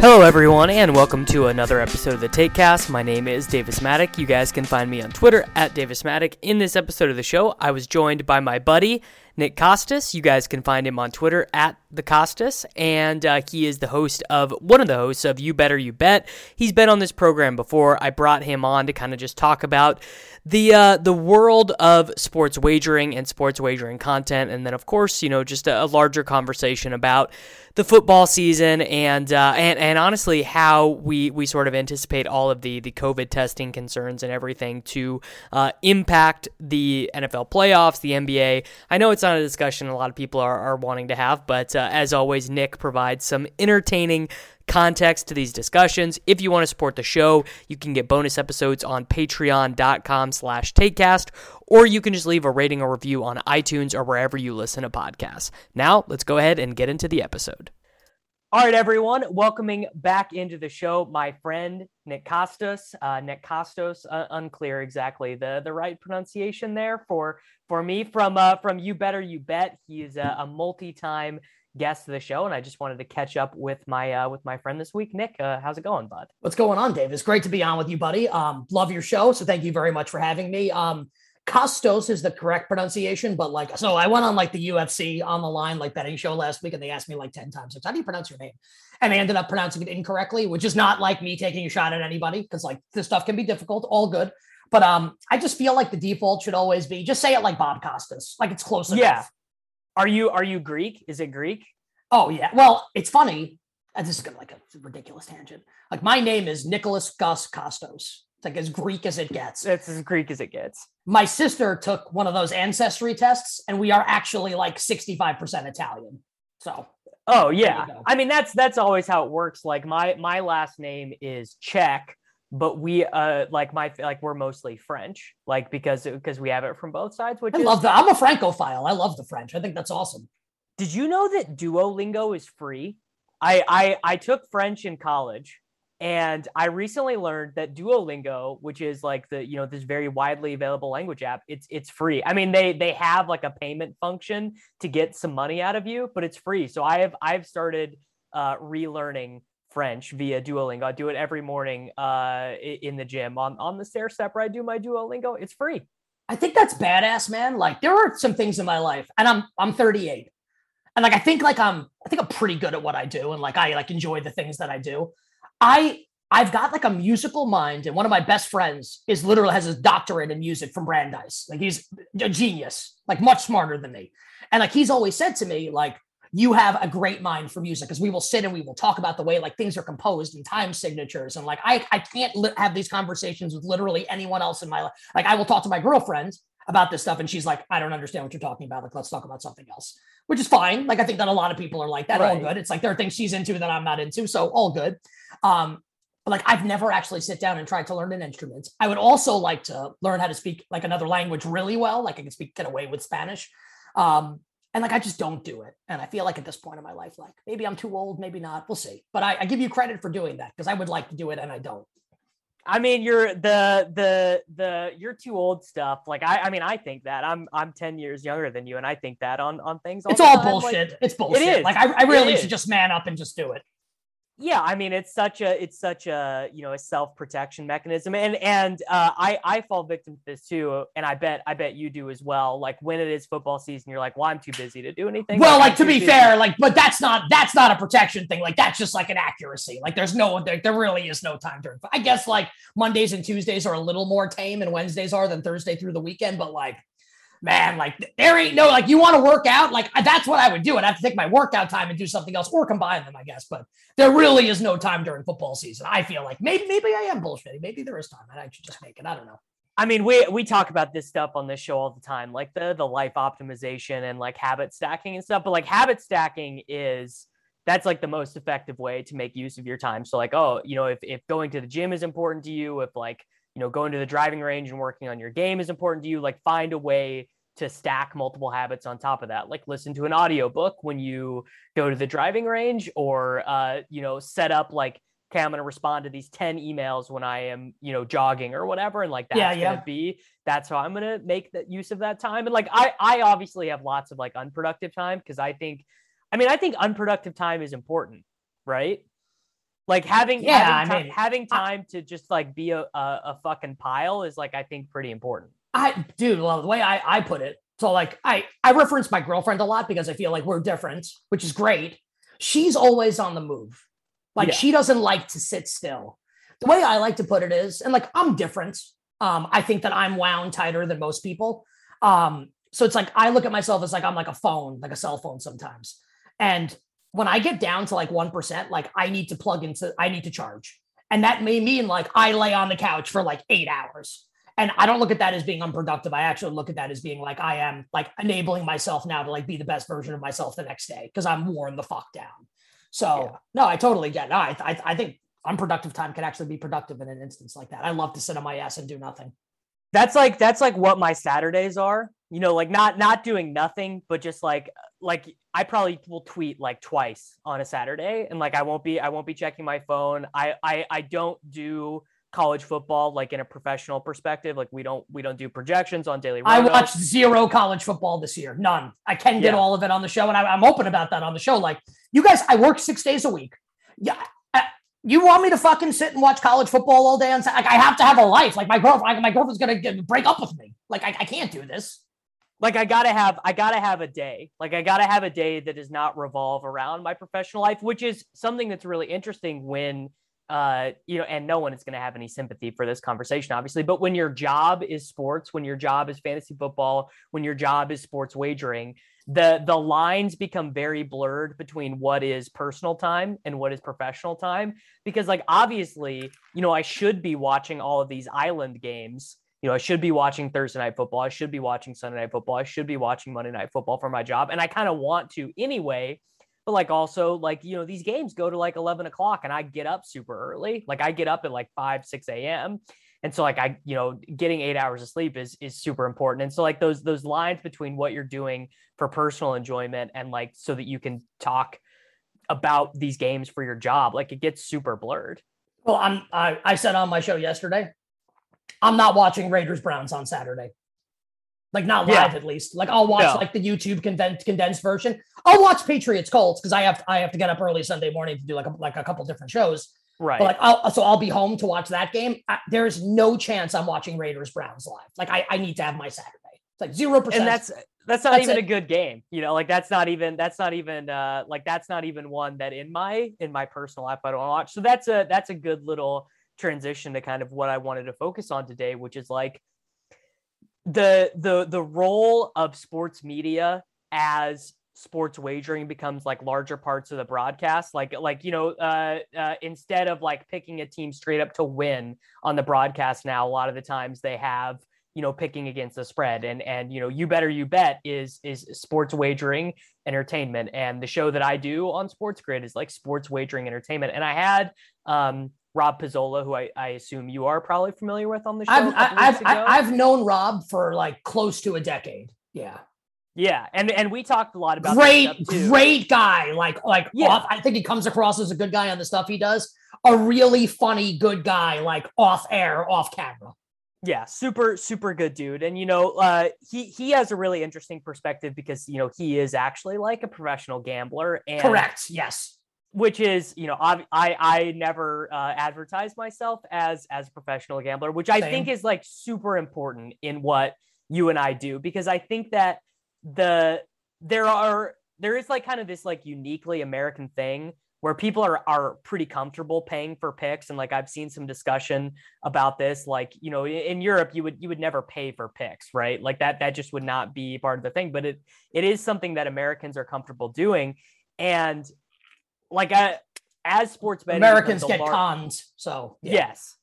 Hello, everyone, and welcome to another episode of the TakeCast. My name is Davis Mattek. You guys can find me on Twitter at Davis Mattek. In this episode of the show, I was joined by my buddy Nick Kostos. You guys can find him on Twitter at the Kostos, and uh, he is the host of one of the hosts of You Better You Bet. He's been on this program before. I brought him on to kind of just talk about the uh, the world of sports wagering and sports wagering content, and then of course, you know, just a, a larger conversation about the football season and uh, and and honestly how we we sort of anticipate all of the the COVID testing concerns and everything to uh, impact the NFL playoffs, the NBA. I know it's not a discussion a lot of people are, are wanting to have, but uh, as always, Nick provides some entertaining context to these discussions. If you want to support the show, you can get bonus episodes on patreon.com slash takecast, or you can just leave a rating or review on iTunes or wherever you listen to podcasts. Now, let's go ahead and get into the episode. All right, everyone, welcoming back into the show my friend Nick Kostos. Uh, Nick Kostos, uh, unclear exactly the, the right pronunciation there for for me from uh, from You Better You Bet. He is a, a multi-time guest of the show, and I just wanted to catch up with my uh, with my friend this week. Nick, uh, how's it going, bud? What's going on, Dave? It's great to be on with you, buddy. Um, love your show, so thank you very much for having me. Um, Kostos is the correct pronunciation, but like, so I went on like the UFC on the line, like betting show last week, and they asked me like 10 times, how do you pronounce your name? And I ended up pronouncing it incorrectly, which is not like me taking a shot at anybody because like this stuff can be difficult, all good. But um, I just feel like the default should always be just say it like Bob Costas, like it's close enough. Yeah. Are you are you Greek? Is it Greek? Oh yeah. Well, it's funny. Uh, this is gonna like a ridiculous tangent. Like my name is Nicholas Gus Kostos. It's like as Greek as it gets. It's as Greek as it gets. My sister took one of those ancestry tests, and we are actually like 65% Italian. So Oh yeah. I mean that's that's always how it works. Like my my last name is Czech, but we uh like my like we're mostly French, like because because we have it from both sides, which I is, love that. I'm a Francophile. I love the French. I think that's awesome. Did you know that Duolingo is free? I I I took French in college and I recently learned that Duolingo, which is like the you know this very widely available language app, it's it's free. I mean they they have like a payment function to get some money out of you, but it's free. So I have I've started uh, relearning French via Duolingo. I do it every morning uh, in the gym on on the stair step where I do my Duolingo. It's free. I think that's badass, man. Like there are some things in my life, and I'm I'm 38, and like I think like I'm I think I'm pretty good at what I do, and like I like enjoy the things that I do. I I've got like a musical mind, and one of my best friends is literally has his doctorate in music from Brandeis. Like he's a genius, like much smarter than me. And like he's always said to me, like, you have a great mind for music because we will sit and we will talk about the way like things are composed and time signatures. And like I I can't li- have these conversations with literally anyone else in my life. Like I will talk to my girlfriend about this stuff, and she's like, I don't understand what you're talking about. Like, let's talk about something else, which is fine. Like I think that a lot of people are like that. Right. All good. It's like there are things she's into that I'm not into, so all good. Um, but like I've never actually sit down and tried to learn an instrument. I would also like to learn how to speak like another language really well. Like I can speak get away with Spanish. Um, and like I just don't do it. And I feel like at this point in my life, like maybe I'm too old, maybe not. We'll see. But I, I give you credit for doing that because I would like to do it and I don't. I mean, you're the the the you're too old stuff. Like I, I mean, I think that I'm I'm ten years younger than you, and I think that on on things. All it's all time. bullshit. Like, it's bullshit. It is. Like I, I really should just man up and just do it. Yeah i mean it's such a it's such a you know a self-protection mechanism and and uh, i i fall victim to this too and i bet i bet you do as well like when it is football season you're like well i'm too busy to do anything well like, like to be busy. fair like but that's not that's not a protection thing like that's just like an accuracy like there's no there, there really is no time during i guess like mondays and tuesdays are a little more tame and wednesdays are than thursday through the weekend but like man, like there ain't no like you want to work out, like that's what I would do. And I'd have to take my workout time and do something else or combine them, I guess. But there really is no time during football season. I feel like maybe maybe I am bullshitting. Maybe there is time. And I should just make it. I don't know. I mean, we we talk about this stuff on this show all the time, like the the life optimization and like habit stacking and stuff. But like habit stacking is that's like the most effective way to make use of your time. So like, oh, you know, if if going to the gym is important to you, if like you know, going to the driving range and working on your game is important to you, like find a way to stack multiple habits on top of that. Like listen to an audiobook when you go to the driving range or uh, you know set up like okay i'm going to respond to these 10 emails when i am you know jogging or whatever and like that's yeah, yeah. going to be that's how i'm going to make that use of that time. And like i i obviously have lots of like unproductive time because i think i mean i think unproductive time is important right like having yeah, having, I mean, having time I, to just like be a, a, fucking pile is like I think pretty important. I dude, well, the way I, I put it, so like I I reference my girlfriend a lot because I feel like we're different, which is great. She's always on the move. Like yeah. she doesn't like to sit still. The way I like to put it is, and like I'm different. Um, I think that I'm wound tighter than most people. Um, so it's like I look at myself as like I'm like a phone, like a cell phone sometimes. And when I get down to like 1%, like I need to plug into, I need to charge. And that may mean like I lay on the couch for like eight hours. And I don't look at that as being unproductive. I actually look at that as being like I am like enabling myself now to like be the best version of myself the next day because I'm worn the fuck down. So yeah. no, I totally get. It. No, I, I I think unproductive time can actually be productive in an instance like that. I love to sit on my ass and do nothing. That's like that's like what my Saturdays are. You know, like not not doing nothing, but just like like I probably will tweet like twice on a Saturday, and like I won't be I won't be checking my phone. I I I don't do college football like in a professional perspective. Like we don't we don't do projections on daily i watched zero college football this year none. I can get yeah. all of it on the show and I, am open about that on the show. Like you guys i work six days a week. Yeah you want me to fucking sit and watch college football all day on like i have to have a life. Like my girlfriend my girlfriend's gonna get, break up with me. Like I, I can't do this like I gotta have I gotta have a day. Like I gotta have a day that does not revolve around my professional life, which is something that's really interesting when uh, you know, and no one is going to have any sympathy for this conversation, obviously. But when your job is sports, when your job is fantasy football, when your job is sports wagering, the the lines become very blurred between what is personal time and what is professional time. Because, like, obviously, you know, I should be watching all of these island games you know, I should be watching Thursday night football. I should be watching Sunday night football. I should be watching Monday night football for my job. And I kind of want to anyway. But like also, like, you know, these games go to like 11 o'clock and I get up super early. Like I get up at like 5, 6 a.m. And so like I, you know, getting eight hours of sleep is is super important. And so like those those lines between what you're doing for personal enjoyment and like so that you can talk about these games for your job, like it gets super blurred. Well, I'm I, I said on my show yesterday, I'm not watching Raiders Browns on Saturday. Like not live yeah. at least. Like I'll watch no. like the YouTube condensed condensed version. I'll watch Patriots Colts because I have I have to get up early Sunday morning to do like a, like a couple different shows. Right. But like I'll so I'll be home to watch that game. I, there is no chance I'm watching Raiders Browns live. Like I, I need to have my Saturday. It's like zero percent. And that's that's not that's even it. a good game. You know, like that's not even that's not even uh like that's not even one that in my in my personal life I don't watch. So that's a that's a good little transition to kind of what I wanted to focus on today, which is like the the the role of sports media as sports wagering becomes like larger parts of the broadcast. Like like you know uh, uh, instead of like picking a team straight up to win on the broadcast now a lot of the times they have you know picking against the spread. And and you know you better you bet is is sports wagering entertainment. And the show that i do on sports grid is like sports wagering entertainment. And i had um Rob Pizzola, who I, I assume you are probably familiar with on the show. I've, I've, I've known Rob for like close to a decade. Yeah. Yeah, and and we talked a lot about great, great guy. Like like yeah. Off, I think he comes across as a good guy on the stuff he does. A really funny, good guy, like off air, off camera. Yeah, super super good dude, and you know uh, he he has a really interesting perspective because you know he is actually like a professional gambler. And Correct. Yes which is you know I I, I never uh, advertise myself as as a professional gambler, which I Same. think is like super important in what you and I do because I think that the there are there is like kind of this like uniquely American thing where people are are pretty comfortable paying for picks and like I've seen some discussion about this like you know in Europe you would you would never pay for picks right like that that just would not be part of the thing but it it is something that Americans are comfortable doing and like I, as sports betting Americans get lar- cons, so yeah. Yes.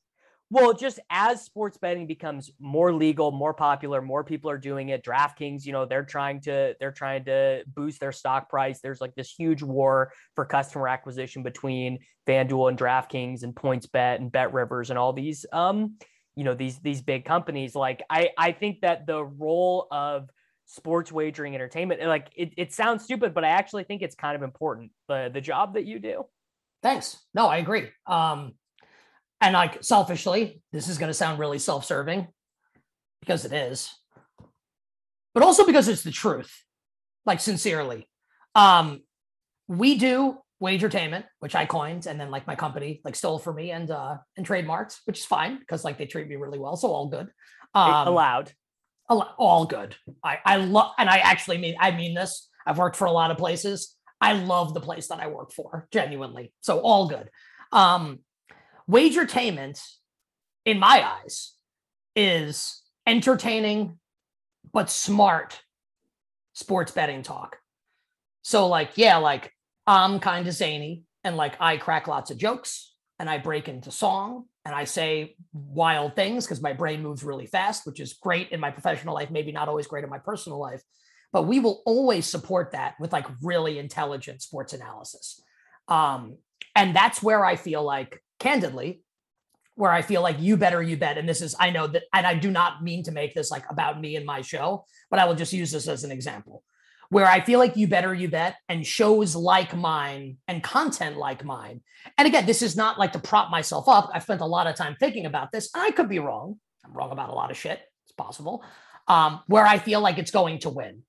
Well, just as sports betting becomes more legal, more popular, more people are doing it. DraftKings, you know, they're trying to they're trying to boost their stock price. There's like this huge war for customer acquisition between FanDuel and DraftKings and PointsBet and Bet Rivers and all these um, you know, these these big companies. Like I I think that the role of sports wagering entertainment, like it, it sounds stupid, but I actually think it's kind of important. The the job that you do. Thanks. No, I agree. Um, and like selfishly, this is going to sound really self-serving because it is, but also because it's the truth. Like sincerely, um, we do wagertainment, which I coined, and then like my company like stole for me and uh and trademarked, which is fine because like they treat me really well, so all good. Um, allowed. Al- all good. I I love, and I actually mean I mean this. I've worked for a lot of places. I love the place that I work for, genuinely. So all good. Um, wagertainment, in my eyes, is entertaining but smart sports betting talk. So, like, yeah, like I'm kind of zany and like I crack lots of jokes and I break into song and I say wild things because my brain moves really fast, which is great in my professional life, maybe not always great in my personal life. But we will always support that with like really intelligent sports analysis. Um, and that's where I feel like, candidly, where I feel like you better you bet. And this is, I know that, and I do not mean to make this like about me and my show, but I will just use this as an example where I feel like you better you bet and shows like mine and content like mine. And again, this is not like to prop myself up. I've spent a lot of time thinking about this, and I could be wrong. I'm wrong about a lot of shit. It's possible. Um, where I feel like it's going to win,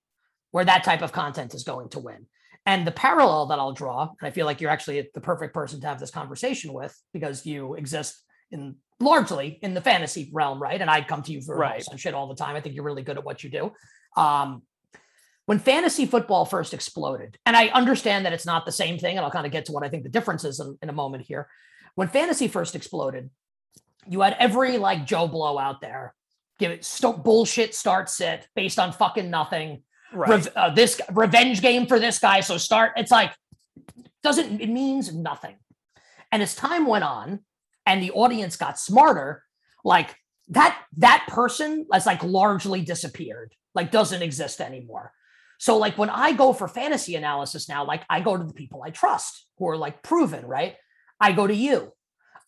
where that type of content is going to win. And the parallel that I'll draw, and I feel like you're actually the perfect person to have this conversation with because you exist in largely in the fantasy realm, right? And I'd come to you for Right. shit all the time. I think you're really good at what you do. Um, when fantasy football first exploded, and I understand that it's not the same thing, and I'll kind of get to what I think the difference is in, in a moment here. When fantasy first exploded, you had every like Joe Blow out there give it st- bullshit start sit based on fucking nothing. Right. Rev- uh, this revenge game for this guy. So start. It's like doesn't it means nothing. And as time went on, and the audience got smarter, like that that person has like largely disappeared, like doesn't exist anymore. So like when I go for fantasy analysis now, like I go to the people I trust who are like proven, right? I go to you.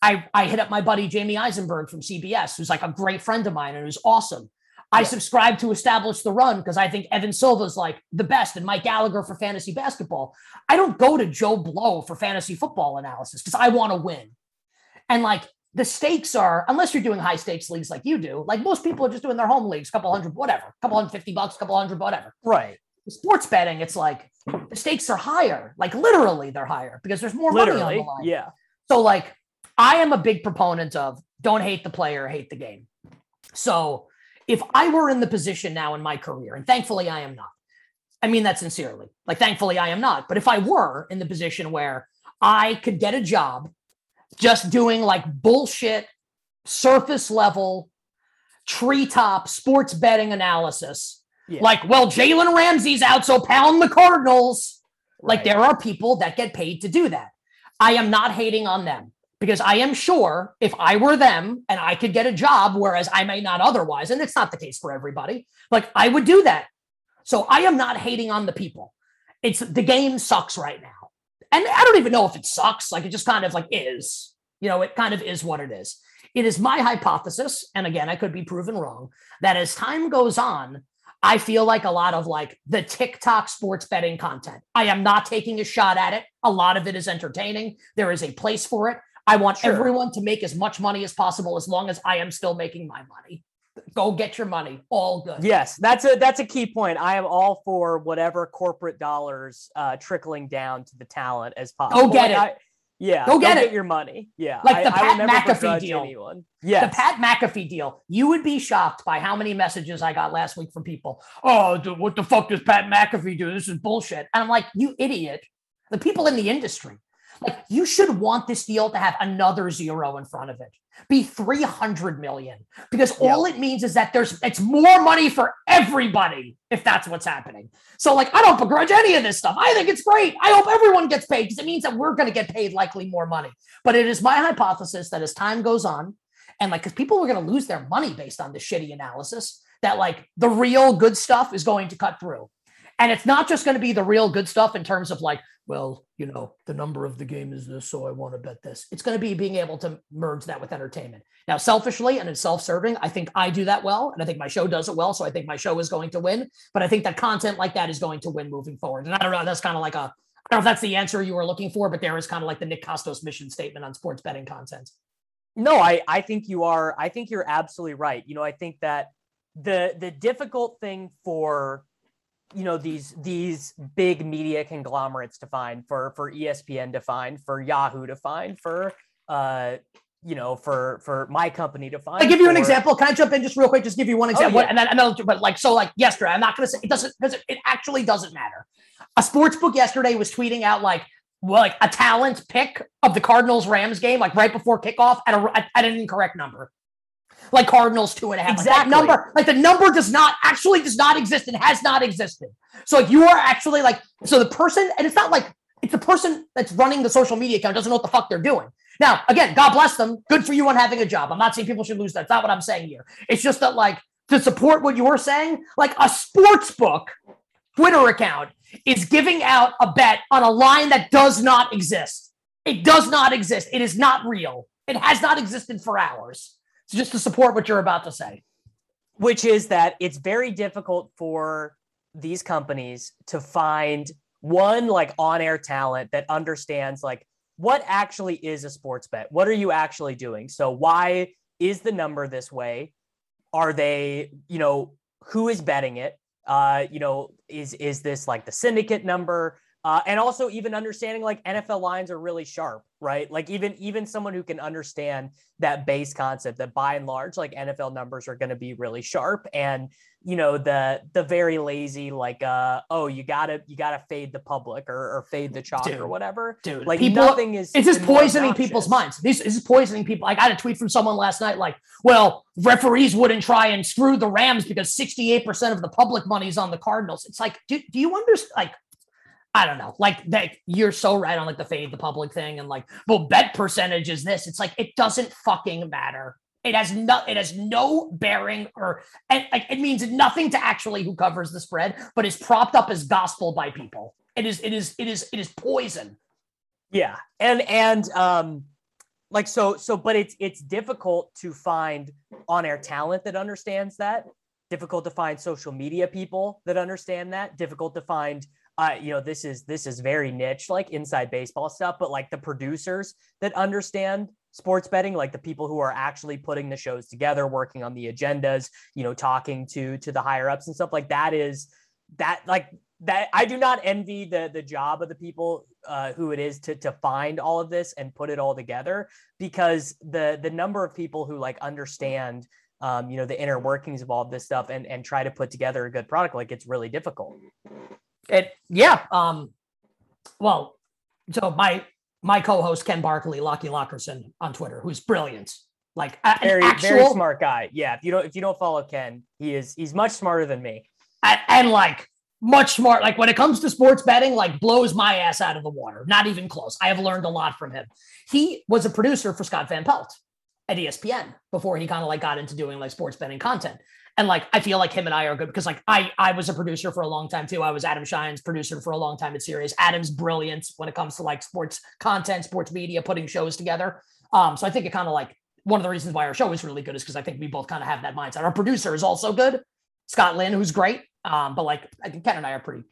I I hit up my buddy Jamey Eisenberg from CBS, who's like a great friend of mine and who's awesome. I Yeah. subscribe to Establish the Run because I think Evan Silva's like the best and Mike Gallagher for fantasy basketball. I don't go to Joe Blow for fantasy football analysis because I want to win. And like the stakes are, unless you're doing high stakes leagues like you do, like most people are just doing their home leagues, couple hundred, whatever, couple hundred fifty bucks, couple hundred, whatever. Right. Sports betting, it's like the stakes are higher, like literally they're higher because there's more money on the line. Yeah. So, like, I am a big proponent of don't hate the player, hate the game. So, if I were in the position now in my career, and thankfully I am not, I mean that sincerely, like, thankfully I am not, but if I were in the position where I could get a job just doing like bullshit, surface level, treetop sports betting analysis, Yeah. like, well, Jalen Ramsey's out, so pound the Cardinals. Like there are people that get paid to do that. I am not hating on them because I am sure if I were them and I could get a job, whereas I may not otherwise, and it's not the case for everybody, like I would do that. So I am not hating on the people. It's the game sucks right now. And I don't even know if it sucks. Like it just kind of like is, you know, it kind of is what it is. It is my hypothesis, and again, I could be proven wrong, that as time goes on, I feel like a lot of like the TikTok sports betting content. I am not taking a shot at it. A lot of it is entertaining. There is a place for it. I want Sure. everyone to make as much money as possible as long as I am still making my money. Go get your money. All good. Yes, that's a that's a key point. I am all for whatever corporate dollars uh, trickling down to the talent as possible. Go get it. I- yeah, Go get get it. your money. Yeah, Like the I, I Pat never McAfee deal. anyone. Yes. The Pat McAfee deal, you would be shocked by how many messages I got last week from people. Oh, what the fuck does Pat McAfee do? This is bullshit. And I'm like, you idiot. The people in the industry, like, you should want this deal to have another zero in front of it, be 300 million, because all it means is that there's it's more money for everybody if that's what's happening. So, like, I don't begrudge any of this stuff. I think it's great. I hope everyone gets paid because it means that we're going to get paid likely more money. But it is my hypothesis that as time goes on, and like, because people are going to lose their money based on this shitty analysis, that like the real good stuff is going to cut through. And it's not just going to be the real good stuff in terms of like, well, you know, the number of the game is this, so I want to bet this. It's going to be being able to merge that with entertainment. Now, selfishly and in self serving, I think I do that well. And I think my show does it well. So I think my show is going to win. But I think that content like that is going to win moving forward. And I don't know, that's kind of like a, I don't know if that's the answer you were looking for, but there is kind of like the Nick Kostos mission statement on sports betting content. No, I I think you are. I think you're absolutely right. You know, I think that the the difficult thing for you know these these big media conglomerates to find for for ESPN to find for Yahoo to find for uh you know for for my company to find. I'll give you an example. Can I jump in just real quick? Just give you one example, yeah. and then another. But like, so like yesterday, I'm not going to say it doesn't because it, it actually doesn't matter. A sports book yesterday was tweeting out like, well, like a talent pick of the Cardinals Rams game, like right before kickoff, at a at an incorrect number, like Cardinals two and a half. Like, that number, like the number does not actually does not exist and has not existed. So like you are actually like, so the person, and it's not like it's the person that's running the social media account doesn't know what the fuck they're doing. Now, again, God bless them. Good for you on having a job. I'm not saying people should lose that. That's not what I'm saying here. It's just that, like, to support what you're saying, like a sports book Twitter account is giving out a bet on a line that does not exist. It does not exist. It is not real. It has not existed for hours. Just to support what you're about to say. which is that it's very difficult for these companies to find one like on-air talent that understands like what actually is a sports bet? What are you actually doing? So why is the number this way? Are they you know who is betting it? Uh you know is is this like the syndicate number uh, and also even understanding like NFL lines are really sharp, right? Like even even someone who can understand that base concept that by and large like NFL numbers are going to be really sharp and you know the the very lazy like uh oh you gotta you gotta fade the public or, or fade the chalk Dude. or whatever Dude, like people- nothing is It's just poisoning people's minds. This, is poisoning people. I got a tweet from someone last night like, well, referees wouldn't try and screw the Rams because 68% of the public money is on the Cardinals. It's like, do, do you understand? Like, I don't know. Like that you're so right on like the fade the public thing and like, well, bet percentage is this. It's like it doesn't fucking matter. It has no it has no bearing or and like it means nothing to actually who covers the spread, but is propped up as gospel by people. It is it is it is it is poison. Yeah. And and um like so so but it's it's difficult to find on-air talent that understands that. Difficult to find social media people that understand that. Difficult to find you know this is this is very niche like inside baseball stuff but like the producers that understand sports betting like the people who are actually putting the shows together working on the agendas you know talking to to the higher ups and stuff like that is that like that I do not envy the the job of the people uh, who it is to to find all of this and put it all together because the the number of people who like understand um, you know the inner workings of all this stuff and and try to put together a good product like it's really difficult. It yeah. Um well, so my my co-host Ken Barkley, Lockie Lockerson on Twitter, who's brilliant. Like a- Very actual, very smart guy. Yeah, if you don't if you don't follow Ken, he is he's much smarter than me. and, and like much smart. Like when it comes to sports betting, like blows my ass out of the water. Not even close. I have learned a lot from him. He was a producer for Scott Van Pelt at ESPN before he kind of like got into doing like sports betting content. And like I feel like him and I are good because like I I was a producer for a long time too. I was Adam Schein's producer for a long time at Sirius. Adam's brilliant when it comes to like sports content, sports media, putting shows together. Um, so I think it kind of like one of the reasons why our show is really good is because I think we both kind of have that mindset. Our producer is also good, Scott Lynn, who's great. Um, but like I think Ken and I are pretty.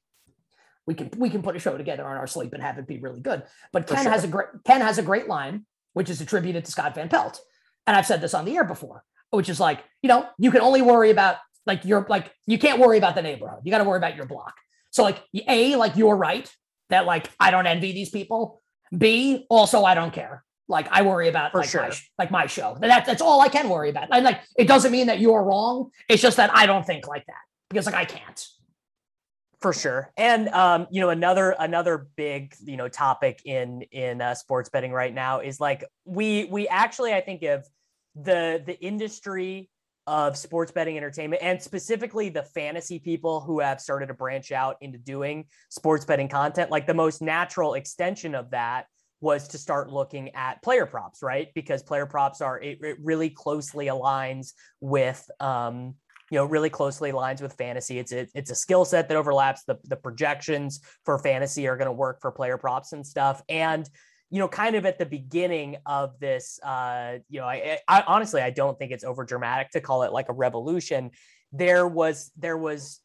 We can we can put a show together on our sleep and have it be really good. But Ken sure. has a great Ken has a great line, which is attributed to Scott Van Pelt. And I've said this on the air before. Which is like, you know, you can only worry about like your like you can't worry about the neighborhood. You got to worry about your block. So like A, like you're right that like I don't envy these people. B, also I don't care. Like I worry about For like, sure. my, like my show. That, that's all I can worry about. And like it doesn't mean that you're wrong. It's just that I don't think like that because like I can't. for sure and um you know another another big you know topic in in uh, sports betting right now is like we we actually i think of the the industry of sports betting entertainment and specifically the fantasy people who have started to branch out into doing sports betting content like the most natural extension of that was to start looking at player props right? Because player props are it, it really closely aligns with um you know really closely aligns with fantasy. It's a, it's a skill set that overlaps. The the projections for fantasy are going to work for player props and stuff. And you know kind of at the beginning of this uh you know I, I honestly i don't think it's over dramatic to call it like a revolution there was there was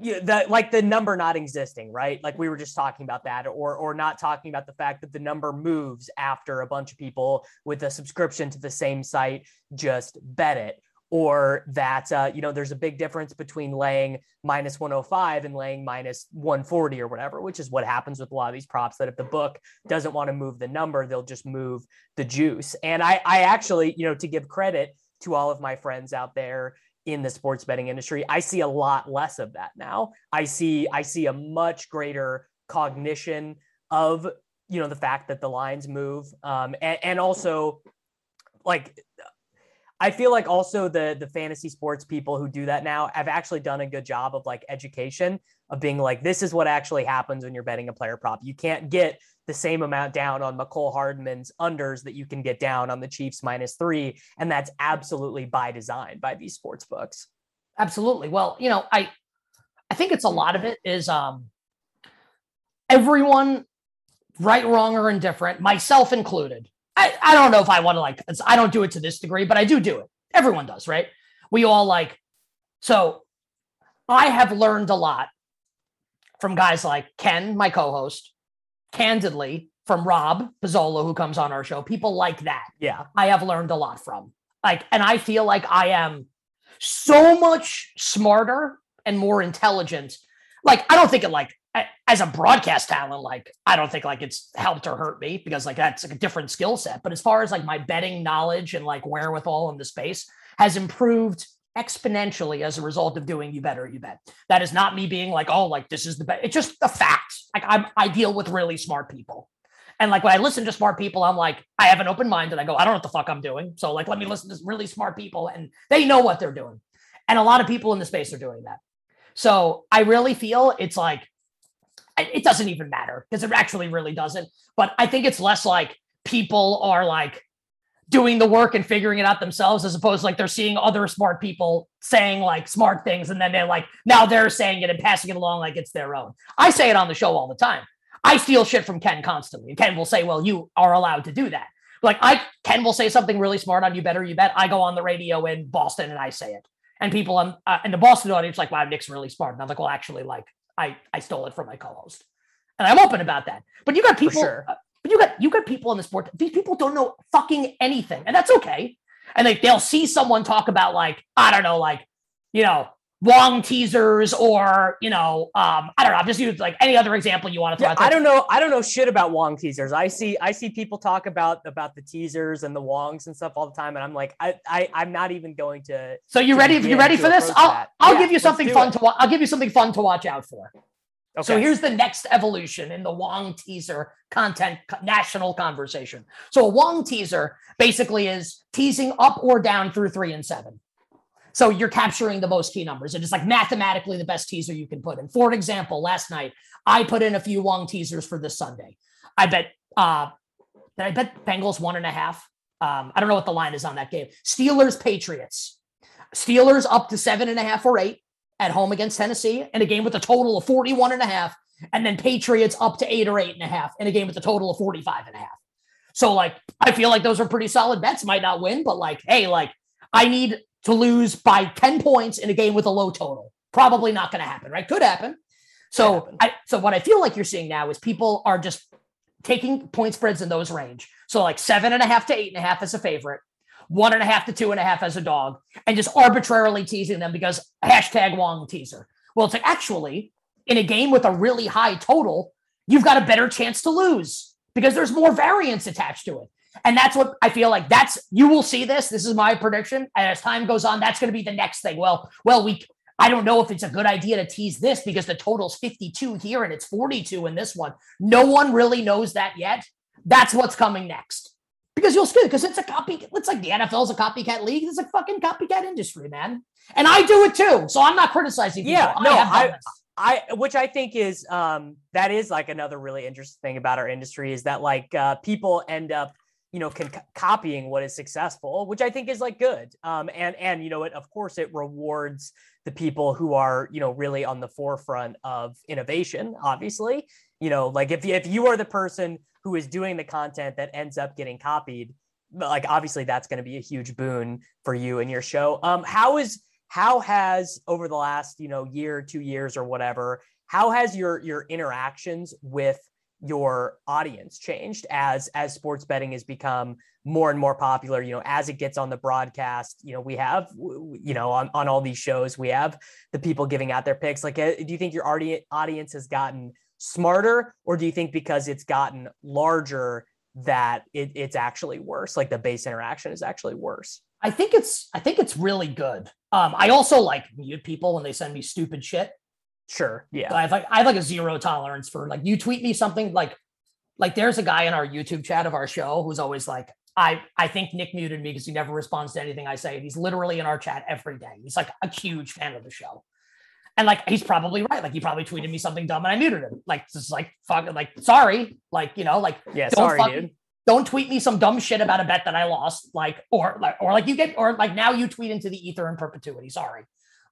you know, the like the number not existing, right? Like we were just talking about that, or or not talking about the fact that the number moves after a bunch of people with a subscription to the same site just bet it, or that uh, you know there's a big difference between laying minus 105 and laying minus 140 or whatever, which is what happens with a lot of these props. That if the book doesn't want to move the number, they'll just move the juice. And I I actually you know to give credit to all of my friends out there in the sports betting industry i see a lot less of that now i see i see a much greater cognition of you know the fact that the lines move um and, and also like I feel like also the the fantasy sports people who do that now have actually done a good job of like education of being like this is what actually happens when you're betting a player prop. You can't get the same amount down on Mecole Hardman's unders that you can get down on the Chiefs minus 3 and that's absolutely by design by these sports books. Absolutely. Well, you know, I I think it's a lot of it is um everyone, right, wrong, or indifferent, myself included. I, I don't know if I want to like I don't do it to this degree, but I do do it. Everyone does, right? We all like so I have learned a lot from guys like Ken, my co-host, candidly, from Rob Pizzola, who comes on our show, people like that. Yeah. I have learned a lot from. Like, and I feel like I am so much smarter and more intelligent. Like, I don't think it like as a broadcast talent, like I don't think like it's helped or hurt me because like that's like a different skill set. But as far as like my betting knowledge and like wherewithal in the space has improved exponentially as a result of doing you better you bet that is not me being like oh like this is the best it's just the facts like i'm i deal with really smart people and like when I listen to smart people, I'm like, I have an open mind and I go, I don't know what the fuck I'm doing. So like, let me listen to really smart people and they know what they're doing. And a lot of people in the space are doing that. So I really feel it's like, it doesn't even matter because it actually really doesn't. But I think it's less like people are like doing the work and figuring it out themselves as opposed to like they're seeing other smart people saying like smart things and then they're like now they're saying it and passing it along like it's their own. I say it on the show all the time. I steal shit from Ken constantly. And Ken will say, "Well, you are allowed to do that." Like I Ken will say something really smart on you better you bet. I go on the radio in Boston and I say it. And people on uh, in the Boston audience like, "Wow, Nick's really smart." And I'm like, "Well, actually like I I stole it from my co-host." And I'm open about that. But you got people sure. uh, but you got you got people in the sport. These people don't know fucking anything. And that's okay. And like they'll see someone talk about like, I don't know, like, you know, Wong teasers or, you know, um, I don't know. I'll just use like any other example you want to throw Yeah. I don't know. I don't know shit about Wong teasers. I see I see people talk about about the teasers and the Wongs and stuff all the time, and I'm like, I, I I'm not even going to. So you to ready? You ready for this? I'll that. I'll Yeah, give you something fun it. to watch. I'll give you something fun to watch out for. Okay. So here's the next evolution in the Wong teaser content national conversation. So a Wong teaser basically is teasing up or down through three and seven. So you're capturing the most key numbers. It is like mathematically the best teaser you can put in. For example, last night I put in a few Wong teasers for this Sunday. I bet uh I bet Bengals one and a half. Um, I don't know what the line is on that game. Steelers Patriots. Steelers up to seven and a half or eight at home against Tennessee in a game with a total of 41 and a half. And then Patriots up to eight or eight and a half in a game with a total of 45 and a half. So, like, I feel like those are pretty solid bets. Might not win, but like, hey, like, I need to lose by 10 points in a game with a low total. Probably not going to happen, right? Could happen. So, happen. I, so what I feel like you're seeing now is people are just taking point spreads in those range. So, like seven and a half to eight and a half as a favorite, one and a half to two and a half as a dog and just arbitrarily teasing them because hashtag Wong teaser. Well, it's like actually in a game with a really high total, you've got a better chance to lose because there's more variance attached to it. And that's what I feel like that's you will see this. This is my prediction. And as time goes on, that's going to be the next thing. Well, well, we I don't know if it's a good idea to tease this because the total's 52 here and it's 42 in this one. No one really knows that yet. That's what's coming next. Because you'll see because it's a copy, it's like the NFL's a copycat league. It's a fucking copycat industry, man. And I do it too. So I'm not criticizing. Yeah, people. no, I, I, I, which I think is um that is like another really interesting thing about our industry is that like uh people end up you know can copying what is successful which i think is like good um and and you know it of course it rewards the people who are you know really on the forefront of innovation obviously. You know like if, if you are the person who is doing the content that ends up getting copied like obviously that's going to be a huge boon for you and your show. Um how is how has over the last you know year two years or whatever how has your your interactions with your audience changed as as sports betting has become more and more popular you know as it gets on the broadcast you know we have you know on, on all these shows we have the people giving out their picks. Like uh, do you think your audience has gotten smarter or do you think because it's gotten larger that it, it's actually worse? Like the base interaction is actually worse? I think it's i think it's really good. Um i also like mute people when they send me stupid shit Sure. Yeah. I have like I have like a zero tolerance for like you tweet me something like like there's a guy in our YouTube chat of our show who's always like I I think Nick muted me because he never responds to anything I say. And he's literally in our chat every day. He's like a huge fan of the show. And like he's probably right. Like he probably tweeted me something dumb and I muted him. Like this is like fuck like sorry. Like, you know, like yeah, sorry, fuck, dude. Don't tweet me some dumb shit about a bet that I lost. Like, or like, or like you get, or like now you tweet into the ether in perpetuity. Sorry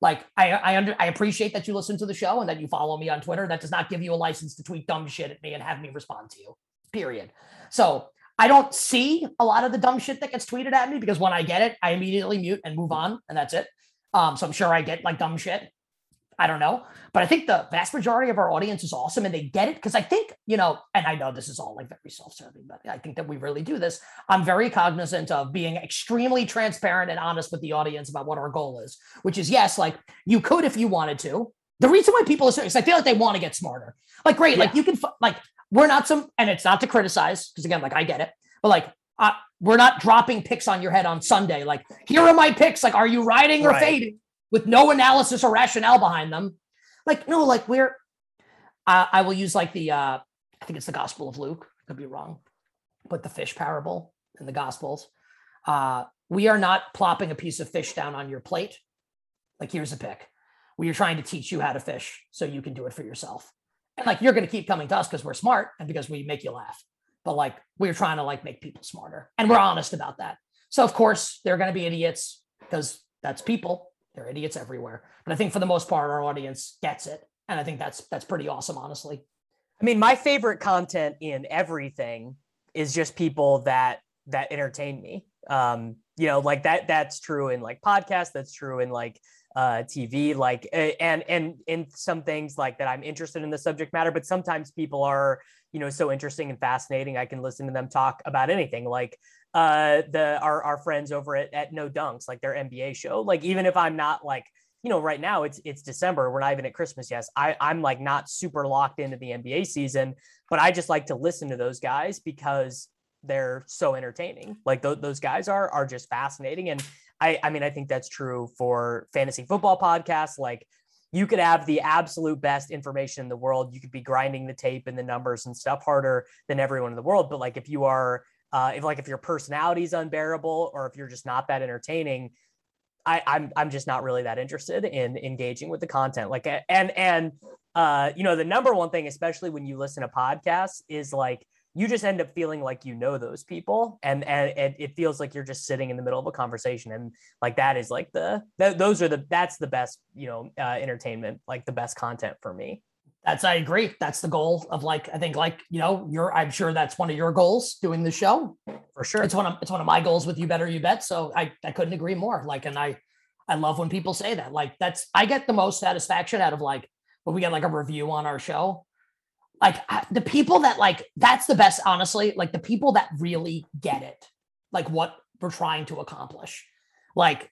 like I I under I appreciate that you listen to the show and that you follow me on Twitter. That does not give you a license to tweet dumb shit at me and have me respond to you. Period. So I don't see a lot of the dumb shit that gets tweeted at me because when I get it, I immediately mute and move on, and that's it. Um, so I'm sure I get like dumb shit. I don't know. But I think the vast majority of our audience is awesome and they get it because I think, you know, and I know this is all like very self serving, but I think that we really do this. I'm very cognizant of being extremely transparent and honest with the audience about what our goal is, which is yes, like you could if you wanted to. The reason why people are is I feel like they want to get smarter. Like, great, yeah. like you can, like, we're not some, and it's not to criticize because again, like I get it, but like, uh, we're not dropping picks on your head on Sunday. Like, here are my picks. Like, are you riding or right. fading? With no analysis or rationale behind them. Like, no, like we're, uh, I will use like the, uh, I think it's the Gospel of Luke. I could be wrong, but the fish parable in the Gospels. Uh, we are not plopping a piece of fish down on your plate. Like, here's a pick. We are trying to teach you how to fish so you can do it for yourself. And like, you're going to keep coming to us because we're smart and because we make you laugh. But like, we're trying to like make people smarter and we're honest about that. So, of course, there are going to be idiots because that's people there are idiots everywhere. But I think for the most part, our audience gets it. And I think that's that's pretty awesome, honestly. I mean, my favorite content in everything is just people that that entertain me. Um, you know, like that that's true in like podcasts, that's true in like uh TV, like and and in some things like that I'm interested in the subject matter, but sometimes people are, you know, so interesting and fascinating. I can listen to them talk about anything. Like uh the our, our friends over at, at no dunks like their nba show. Like even if i'm not like you know right now it's it's december we're not even at christmas yet. I i'm like not super locked into the nba season but i just like to listen to those guys because they're so entertaining. Like th- those guys are are just fascinating. And i i mean i think that's true for fantasy football podcasts. Like you could have the absolute best information in the world. You could be grinding the tape and the numbers and stuff harder than everyone in the world. But like if you are uh, if like if your personality is unbearable or if you're just not that entertaining, I, I'm I'm just not really that interested in engaging with the content. Like and and uh, you know the number one thing, especially when you listen to podcasts, is like you just end up feeling like you know those people. And and, it feels like you're just sitting in the middle of a conversation. And like that is like the th- those are the that's the best you know uh, entertainment like the best content for me that's I agree. That's the goal of like I think like you know you're I'm sure that's one of your goals doing the show for sure. It's one of it's one of my goals with you better you bet. So I I couldn't agree more. Like and I I love when people say that. Like that's I get the most satisfaction out of like when we get like a review on our show. Like the people that like that's the best honestly. Like the people that really get it. Like what we're trying to accomplish. Like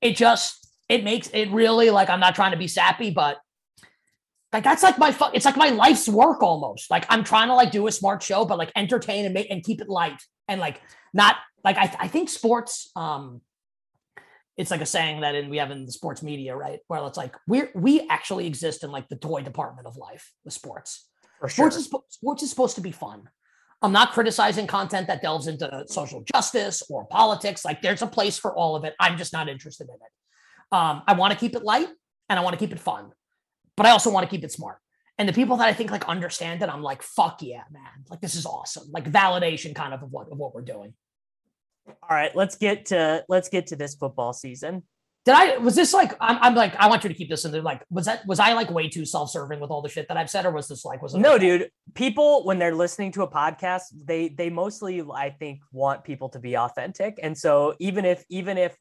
it just it makes it really like I'm not trying to be sappy, but like that's like my it's like my life's work almost. Like I'm trying to like do a smart show, but like entertain and make and keep it light and like not like I, I think sports um it's like a saying that in we have in the sports media, right? Where it's like we're we actually exist in like the toy department of life, the sports. Sure. Sports is sports is supposed to be fun. I'm not criticizing content that delves into social justice or politics. Like there's a place for all of it. I'm just not interested in it. Um, I want to keep it light and I want to keep it fun, but I also want to keep it smart. And the people that I think like understand it, I'm like, fuck yeah, man. Like this is awesome. Like validation kind of of what, of what we're doing. All right, let's get to let's get to this football season. Did I was this like I'm, I'm like I want you to keep this in there. Like was that was I like way too self serving with all the shit that I've said, or was this like was it no, dude? People when they're listening to a podcast, they they mostly I think want people to be authentic, and so even if even if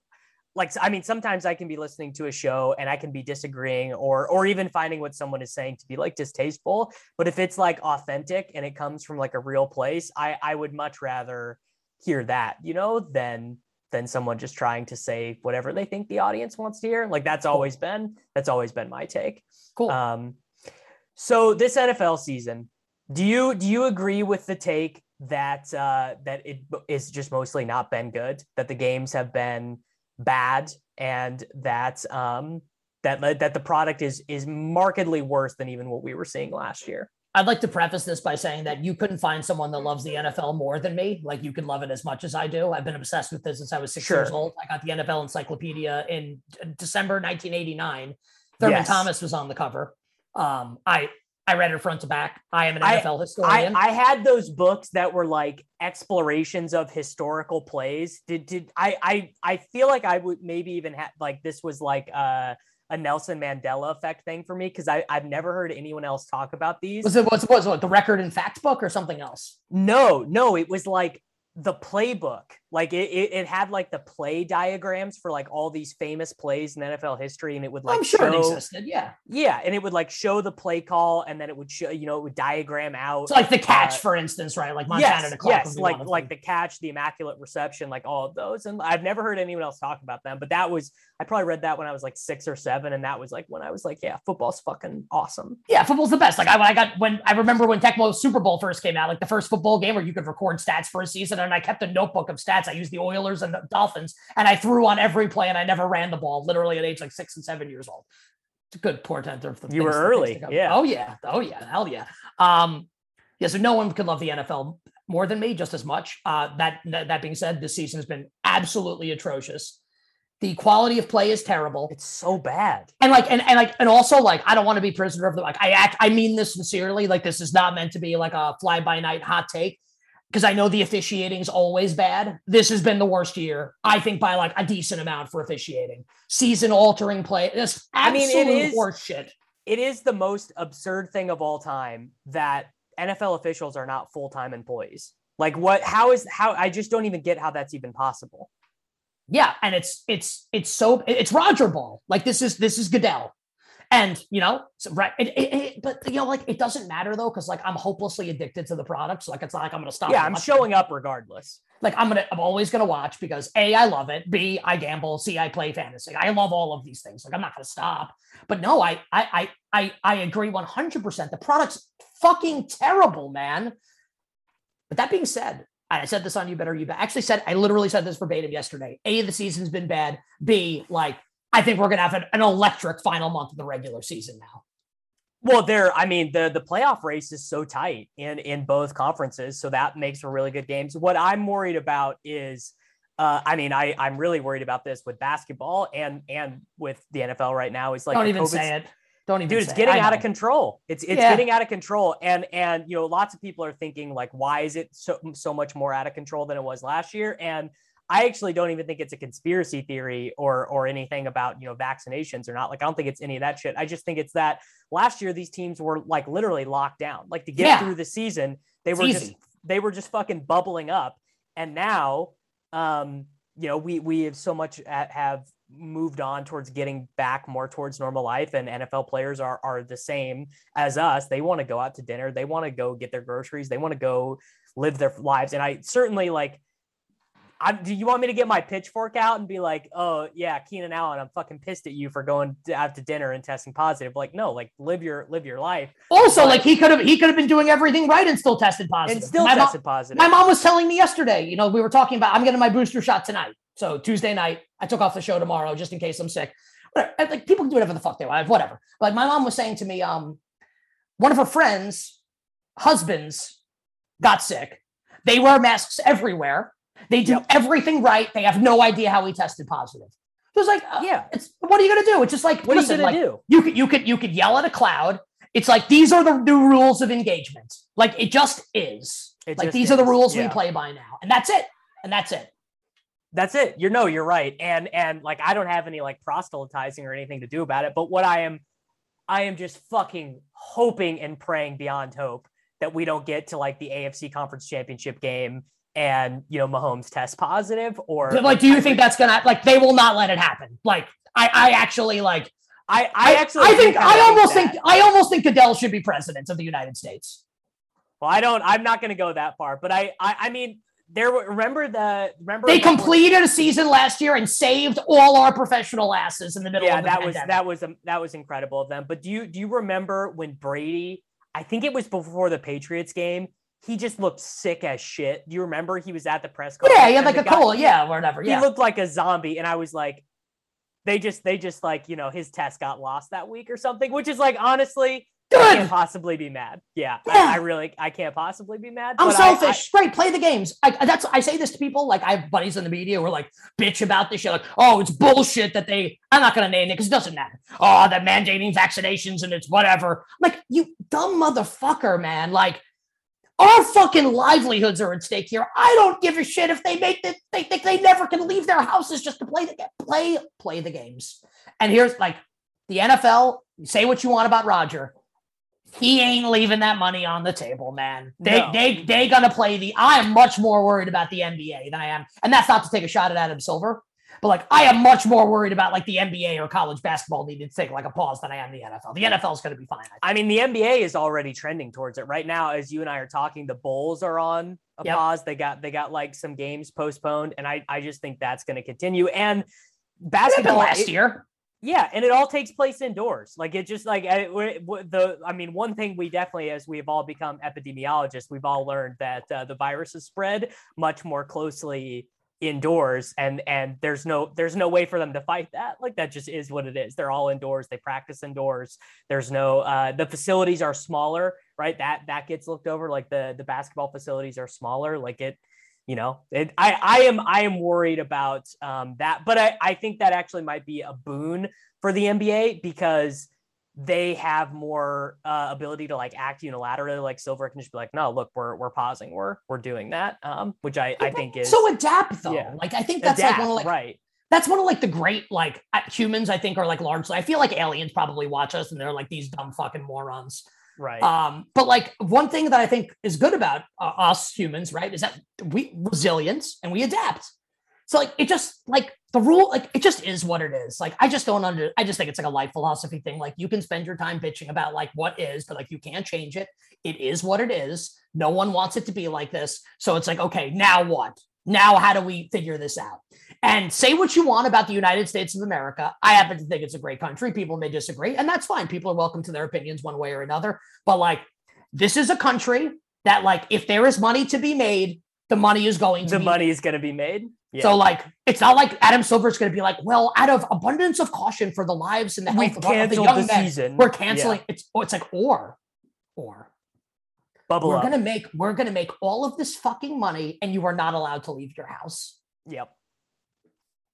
like I mean sometimes I can be listening to a show and I can be disagreeing or or even finding what someone is saying to be like distasteful, but if it's like authentic and it comes from like a real place, I I would much rather hear that, you know, than than someone just trying to say whatever they think the audience wants to hear. Like that's always been that's always been my take. Cool. Um, so this NFL season, do you do you agree with the take that uh, that it is just mostly not been good? That the games have been bad, and that um, that that the product is is markedly worse than even what we were seeing last year. I'd like to preface this by saying that you couldn't find someone that loves the NFL more than me. Like you can love it as much as I do. I've been obsessed with this since I was six sure. years old. I got the NFL encyclopedia in December 1989. Thurman yes. Thomas was on the cover. Um, I I read it front to back. I am an NFL I, historian. I, I, had those books that were like explorations of historical plays. Did did I I I feel like I would maybe even have like this was like uh a Nelson Mandela effect thing for me because I I've never heard anyone else talk about these. Was it was was it the record and fact book or something else? No, no, it was like the playbook like it, it, it, had like the play diagrams for like all these famous plays in NFL history, and it would like I'm sure show, it existed, yeah, yeah, and it would like show the play call, and then it would show you know it would diagram out, so like the catch, uh, for instance, right? Like Montana yes, yes, like like the catch, the immaculate reception, like all of those, and I've never heard anyone else talk about them, but that was I probably read that when I was like six or seven, and that was like when I was like, yeah, football's fucking awesome. Yeah, football's the best. Like I when I got when I remember when Tecmo Super Bowl first came out, like the first football game where you could record stats for a season, and I kept a notebook of stats. I used the Oilers and the Dolphins, and I threw on every play, and I never ran the ball. Literally at age like six and seven years old. It's a good portent of the. You were early, yeah. Oh yeah, oh yeah, hell yeah. Um, yeah. So no one can love the NFL more than me, just as much. Uh, that that being said, this season has been absolutely atrocious. The quality of play is terrible. It's so bad. And like, and, and like, and also like, I don't want to be prisoner of the like. I act. I mean this sincerely. Like, this is not meant to be like a fly by night hot take because I know the officiating is always bad. This has been the worst year, I think, by like a decent amount for officiating. Season altering play. This I mean, it is horse shit. It is the most absurd thing of all time that NFL officials are not full time employees. Like, what? How is how? I just don't even get how that's even possible. Yeah, and it's it's it's so it's Roger Ball. Like this is this is Goodell. And you know, so, right. It, it, it, but you know, like it doesn't matter though, because like I'm hopelessly addicted to the product. So like it's not like I'm gonna stop. Yeah, I'm showing up regardless. Like I'm gonna, I'm always gonna watch because a, I love it. B, I gamble. C, I play fantasy. I love all of these things. Like I'm not gonna stop. But no, I, I, I, I, I agree 100. percent The product's fucking terrible, man. But that being said, I said this on You Better You Bet. I actually said I literally said this verbatim yesterday. A, the season's been bad. B, like I think we're going to have an, an electric final month of the regular season now. Well, there, I mean, the the playoff race is so tight in in both conferences, so that makes for really good games. What I'm worried about is, uh, I mean, I I'm really worried about this with basketball and and with the NFL right now. Is like don't even say it. Don't even, dude. It's getting it. out of control. It's it's yeah. getting out of control, and and you know, lots of people are thinking like, why is it so so much more out of control than it was last year? And I actually don't even think it's a conspiracy theory or or anything about you know vaccinations or not. Like I don't think it's any of that shit. I just think it's that last year these teams were like literally locked down. Like to get yeah. through the season, they it's were easy. just they were just fucking bubbling up. And now, um, you know, we we have so much at, have moved on towards getting back more towards normal life and NFL players are are the same as us. They want to go out to dinner, they want to go get their groceries, they want to go live their lives. And I certainly like I, do you want me to get my pitchfork out and be like, oh yeah, Keenan Allen, I'm fucking pissed at you for going to, out to dinner and testing positive? Like, no, like live your live your life. Also, but, like he could have he could have been doing everything right and still tested positive. And still my tested mom, positive. My mom was telling me yesterday. You know, we were talking about I'm getting my booster shot tonight. So Tuesday night, I took off the show tomorrow just in case I'm sick. Whatever. Like people can do whatever the fuck they want, whatever. But my mom was saying to me, um, one of her friends' husbands got sick. They wear masks everywhere they do everything right. They have no idea how he tested positive. So it's like, uh, yeah, it's what are you gonna do? It's just like, what listen, are you gonna like, do? You could, you could, you could yell at a cloud. It's like these are the new rules of engagement. Like it just is. It like these is. are the rules yeah. we play by now, and that's it. And that's it. That's it. You're no, you're right. And and like I don't have any like proselytizing or anything to do about it. But what I am, I am just fucking hoping and praying beyond hope that we don't get to like the AFC Conference Championship game and you know Mahomes test positive or like do you think that's gonna like they will not let it happen? Like I I actually like I I actually I, think, I, almost think, I almost think Goodell should be president of the United States. Well, I don't I'm not gonna go that far, but I I, I mean there remember the remember they completed a season last year and saved all our professional asses in the middle yeah, of the that pandemic. was that was um, that was incredible of them. But do you do you remember when Brady I think it was before the Patriots game he just looked sick as shit. Do you remember he was at the press conference? Yeah, he had like a guy, cold, yeah, whatever. Yeah. He looked like a zombie, and I was like, they just, they just like, you know, his test got lost that week or something, which is like, honestly, Good. I can't possibly be mad. Yeah, yeah. I, I, really, I can't possibly be mad. I'm selfish. I, I, Great, play the games. I, that's I say this to people. Like I have buddies in the media who are like bitch about this shit. Like, oh, it's bullshit that they. I'm not gonna name it because it doesn't matter. Oh, they're mandating vaccinations and it's whatever. like you dumb motherfucker, man. Like our fucking livelihoods are at stake here. I don't give a shit if they make it. They think they never can leave their houses just to play the game. Play, play the games. And here's like the NFL. Say what you want about Roger. He ain't leaving that money on the table, man. They no. they they gonna play the. I am much more worried about the NBA than I am, and that's not to take a shot at Adam Silver. But like, I am much more worried about like the NBA or college basketball needing to take like a pause than I am the NFL. The NFL is going to be fine. I, I, mean, the NBA is already trending towards it right now. As you and I are talking, the Bulls are on a yep. pause. They got they got like some games postponed, and I I just think that's going to continue. And basketball last it, year. Yeah, and it all takes place indoors. Like it just like I, the I mean, one thing we definitely, as we've all become epidemiologists, we've all learned that uh, the virus is spread much more closely indoors and and there's no there's no way for them to fight that. Like that just is what it is. They're all indoors. They practice indoors. There's no uh the facilities are smaller right? That that gets looked over. Like the the basketball facilities are smaller. Like it you know it i i am i am worried about um that but i i think that actually might be a boon for the nba because they have more uh, ability to like act unilaterally. Like Silver can just be like, no, look, we're we're pausing, we're we're doing that, um, which I I think is so adapt though. Yeah. Like I think that's adapt, like one of like right. That's one of like the great like humans. I think are like largely. I feel like aliens probably watch us and they're like these dumb fucking morons. Right. Um, but like one thing that I think is good about uh, us humans, right, is that we resilience and we adapt. So like it just like the rule, like it just is what it is. Like I just don't under I just think it's like a life philosophy thing. Like you can spend your time bitching about like what is, but like you can't change it. It is what it is. No one wants it to be like this. So it's like, okay, now what? Now how do we figure this out? And say what you want about the United States of America. I happen to think it's a great country. People may disagree, and that's fine. People are welcome to their opinions one way or another. But like this is a country that like if there is money to be made, the money is going to the money made. is going to be made. Yeah. So like it's not like Adam Silver's going to be like, well, out of abundance of caution for the lives and the health of, of, the young the men, season. we're canceling. Yeah. It's oh, it's like or or Bubble we're up. gonna make we're gonna make all of this fucking money and you are not allowed to leave your house. Yep.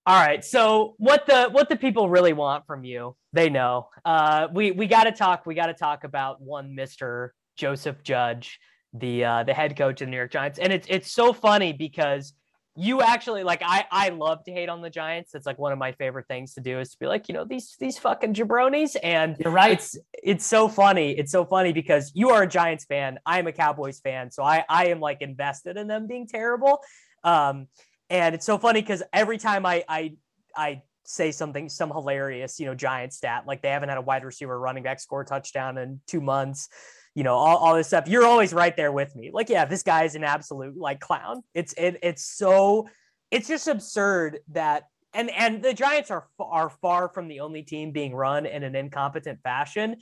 All right. So what the what the people really want from you, they know. Uh we we gotta talk, we gotta talk about one Mr. Joseph Judge, the uh the head coach of the New York Giants. And it's it's so funny because you actually like I I love to hate on the Giants. It's like one of my favorite things to do is to be like, you know, these these fucking jabronis. And you're right. It's it's so funny. It's so funny because you are a Giants fan. I am a Cowboys fan. So I I am like invested in them being terrible. Um and it's so funny because every time I I I say something some hilarious, you know, Giant stat, like they haven't had a wide receiver running back score touchdown in two months you know, all, all this stuff, you're always right there with me. Like, yeah, this guy is an absolute like clown. It's it, it's so it's just absurd that and and the Giants are are far from the only team being run in an incompetent fashion.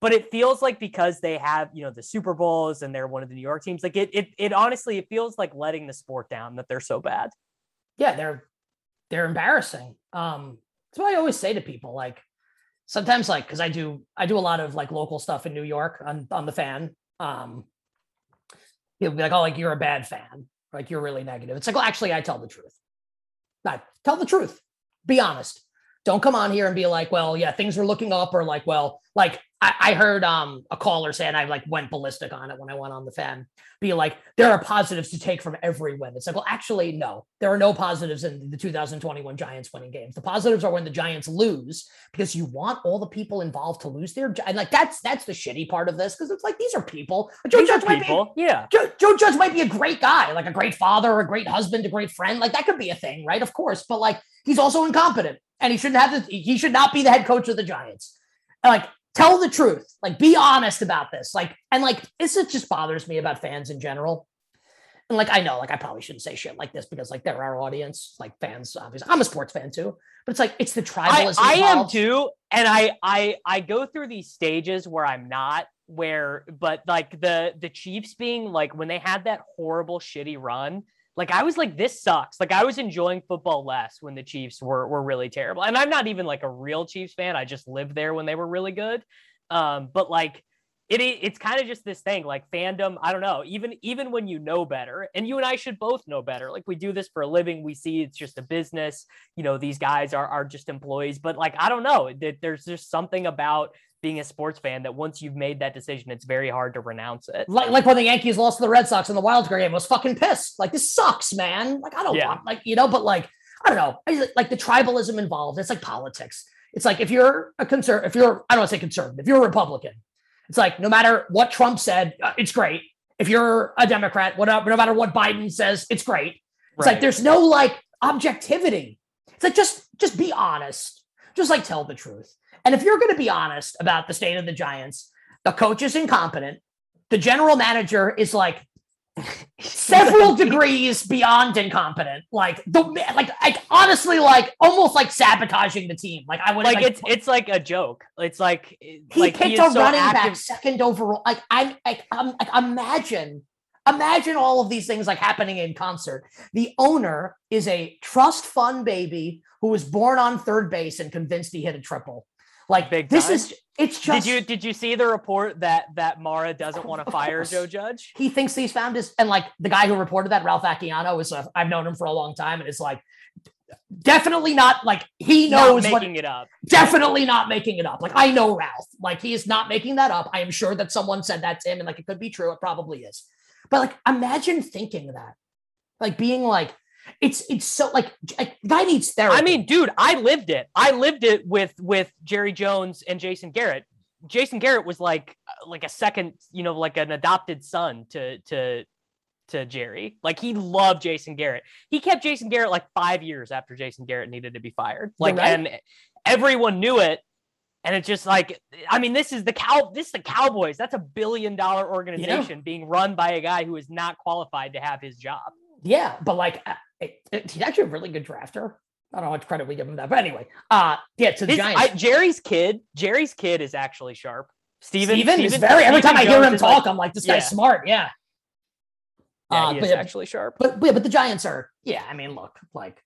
But it feels like because they have, you know, the Super Bowls and they're one of the New York teams, like it it it honestly it feels like letting the sport down that they're so bad. Yeah, they're they're embarrassing. Um, that's what I always say to people. Like sometimes, like because I do I do a lot of like local stuff in New York on on the fan. Um, he'll be like, "Oh, like you're a bad fan, like you're really negative." It's like, well, actually, I tell the truth. I tell the truth. Be honest. Don't come on here and be like, "Well, yeah, things are looking up," or like, "Well, like I, I heard um a caller say, and I like went ballistic on it when I went on the fan, be like, there are positives to take from every win. It's like, well, actually, no, there are no positives in the 2021 Giants winning games. The positives are when the Giants lose because you want all the people involved to lose their and like that's that's the shitty part of this because it's like these are people. Joe these Judge might people. be yeah. Joe, Joe Judge might be a great guy, like a great father, a great husband, a great friend. Like that could be a thing, right? Of course, but like he's also incompetent and he shouldn't have to. He should not be the head coach of the Giants. And Like tell the truth. Like be honest about this. Like and like this it just bothers me about fans in general. And like i know like i probably shouldn't say shit like this because like they're our audience. Like fans obviously. I'm a sports fan too. But it's like it's the tribalism i, I am too. And i i i go through these stages where i'm not where but like the the chiefs being like when they had that horrible shitty run like I was like, this sucks. Like I was enjoying football less when the Chiefs were were really terrible. And I'm not even like a real Chiefs fan. I just lived there when they were really good. Um, but like it it's kind of just this thing like fandom i don't know even even when you know better and you and i should both know better like we do this for a living we see it's just a business you know these guys are are just employees but like i don't know that there's just something about being a sports fan that once you've made that decision, it's very hard to renounce it. Like, like when the Yankees lost to the Red Sox in the wild card game, I was fucking pissed. Like, this sucks, man. Like, I don't yeah. want, like, you know, but like, I don't know, like the tribalism involved. It's like politics. It's like if you're a concern, if you're, I don't want to say conservative, if you're a Republican, it's like no matter what Trump said, uh, it's great. If you're a Democrat, whatever, no matter what Biden says, it's great. It's right. like there's no like objectivity. It's like just just be honest. Just like tell the truth. And if you're going to be honest about the state of the Giants, the coach is incompetent. The general manager is like several degrees beyond incompetent. Like the like like honestly like almost like sabotaging the team. Like I would like, like it's it's like a joke. It's like he like picked he a so running active. back second overall. Like I'm like, I'm like imagine imagine all of these things like happening in concert. The owner is a trust fund baby who was born on third base and convinced he hit a triple. Like Big this time. is it's just Did you did you see the report that that Mara doesn't want to fire Joe Judge? He thinks he's found his and like the guy who reported that Ralph Vacchiano is a, I've known him for a long time and it's like definitely not like he knows not making what, it up. Definitely not making it up. Like I know Ralph. Like he is not making that up. I am sure that someone said that to him and like it could be true. It probably is. But like imagine thinking that. Like being like it's it's so like, guy needs therapy. I mean, dude, I lived it. I lived it with with Jerry Jones and Jason Garrett. Jason Garrett was like uh, like a second, you know, like an adopted son to to to Jerry. Like he loved Jason Garrett. He kept Jason Garrett like five years after Jason Garrett needed to be fired. Like right. and everyone knew it. And it's just like, I mean, this is the cow. This is the Cowboys. That's a billion dollar organization being run by a guy who is not qualified to have his job. Yeah, but like he's actually a really good drafter. I don't know how much credit we give him that, but anyway, uh, yeah, So the His, Giants. I, Jerry's kid, Jerry's kid is actually sharp. Stephen, Stephen, Stephen is very. Every time I hear him talk, like, I'm like, this guy's yeah. smart. Yeah, yeah, uh, he is but, actually sharp. But, but but the Giants are. Yeah, I mean, look, like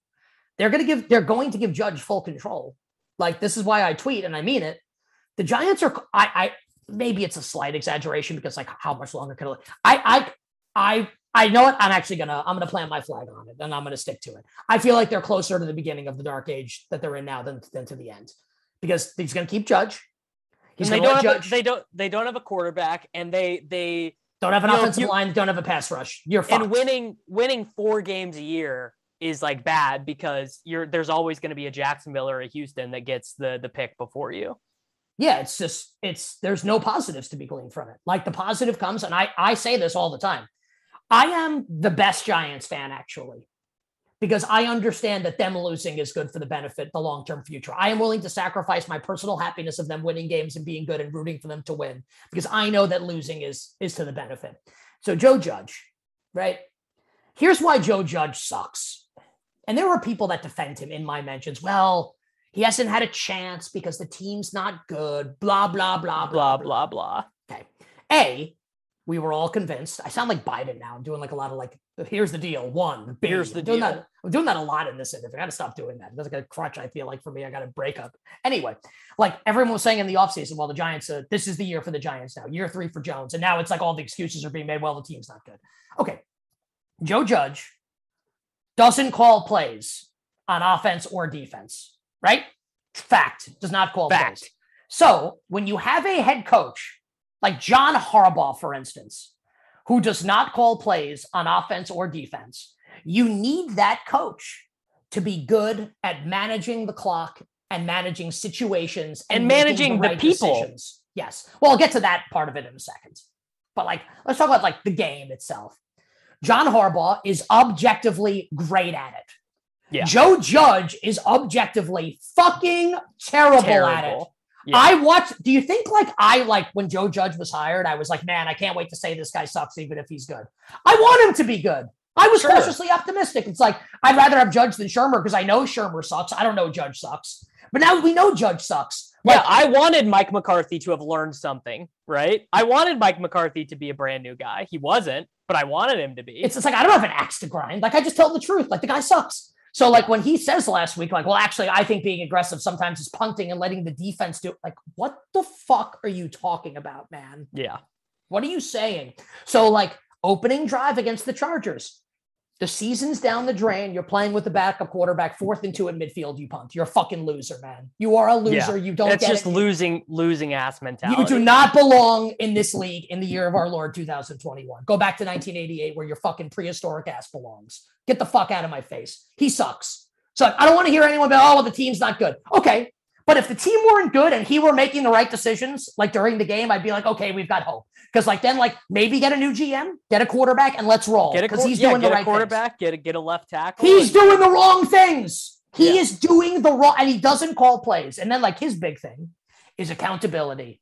they're gonna give. They're going to give Judge full control. Like this is why I tweet and I mean it. The Giants are. I. I maybe it's a slight exaggeration because like how much longer can I? I. I I know it. I'm actually gonna I'm gonna plant my flag on it, and I'm gonna stick to it. I feel like they're closer to the beginning of the dark age that they're in now than, than to the end, because he's gonna keep Judge. He's they don't have Judge. A, they don't they don't have a quarterback, and they they don't have an offensive know, line. Don't have a pass rush. You're fucked. and winning winning four games a year is like bad because you're there's always going to be a Jacksonville or a Houston that gets the the pick before you. Yeah, it's just it's there's no positives to be gleaned from it. Like the positive comes, and I I say this all the time I am the best Giants fan, actually, because I understand that them losing is good for the benefit, the long term future. I am willing to sacrifice my personal happiness of them winning games and being good and rooting for them to win because I know that losing is is to the benefit. So Joe Judge, right? Here's why Joe Judge sucks. And there were people that defend him in my mentions. Well, he hasn't had a chance because the team's not good. Blah blah blah blah blah blah. Okay. A, we were all convinced. I sound like Biden now. I'm doing like a lot of like, here's the deal. One, B. here's the I'm doing deal. That, I'm doing that a lot in this interview. I got to stop doing that. That's like a crutch. I feel like for me, I got to break up. Anyway, like everyone was saying in the offseason, well, the Giants, uh, this is the year for the Giants now, year three for Jones. And now it's like all the excuses are being made. Well, the team's not good. Okay. Joe Judge doesn't call plays on offense or defense, right? Fact. Does not call Fact. plays. So when you have a head coach like John Harbaugh, for instance, who does not call plays on offense or defense, you need that coach to be good at managing the clock and managing situations And making managing the right people. decisions. Yes. Well, I'll get to that part of it in a second. But like, let's talk about like the game itself. John Harbaugh is objectively great at it. Yeah. Joe Judge is objectively fucking terrible, at it. Yeah. I watched. Do you think like I like when Joe Judge was hired? I was like, man, I can't wait to say this guy sucks, even if he's good. I want him to be good. I was Sure. cautiously optimistic. It's like I'd rather have Judge than Shurmur because I know Shurmur sucks. I don't know Judge sucks, but now we know Judge sucks. Yeah, I wanted Mike McCarthy to have learned something, right? I wanted Mike McCarthy to be a brand new guy. He wasn't, but I wanted him to be. it's, it's like I don't have an axe to grind. Like I just tell the truth. Like the guy sucks. So like when he says last week, like, well, actually, I think being aggressive sometimes is punting and letting the defense do. Like, what the fuck are you talking about, man? yeah. What are you saying? So, like, opening drive against the Chargers. The season's down the drain. You're playing with the backup quarterback, fourth and two in midfield. You punt. You're a fucking loser, man. You are a loser. You don't It's get just it. losing losing ass mentality. You do not belong in this league in the year of our Lord 2021. Go back to 1988 where your fucking prehistoric ass belongs. Get the fuck out of my face. He sucks. So I don't want to hear anyone be, oh, well, the team's not good. Okay. But if the team weren't good and he were making the right decisions, like during the game, I'd be like, okay, we've got hope. Because like then, like maybe get a new GM, get a quarterback, and let's roll. Because he's yeah, doing get the a right things. quarterback, get a get a left tackle. He's doing the wrong things. He Yeah. is doing the wrong, and he doesn't call plays. And then, like, his big thing is accountability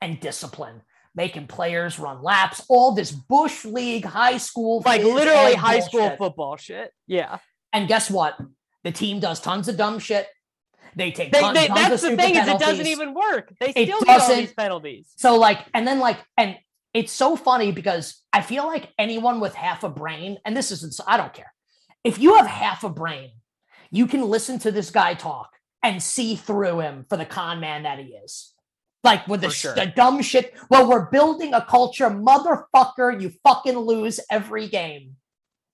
and discipline, making players run laps, all this Bush League high school, like literally high school football shit. Yeah. And guess what? The team does tons of dumb shit. They take They, tons, they, tons of that's the thing is it doesn't even work. They still get all these penalties. So like, and then like, and it's so funny because I feel like anyone with half a brain, and this isn't, I don't care. If you have half a brain, you can listen to this guy talk and see through him for the con man that he is. Like with the, sure. the dumb shit. Well, we're building a culture, motherfucker. You fucking lose every game.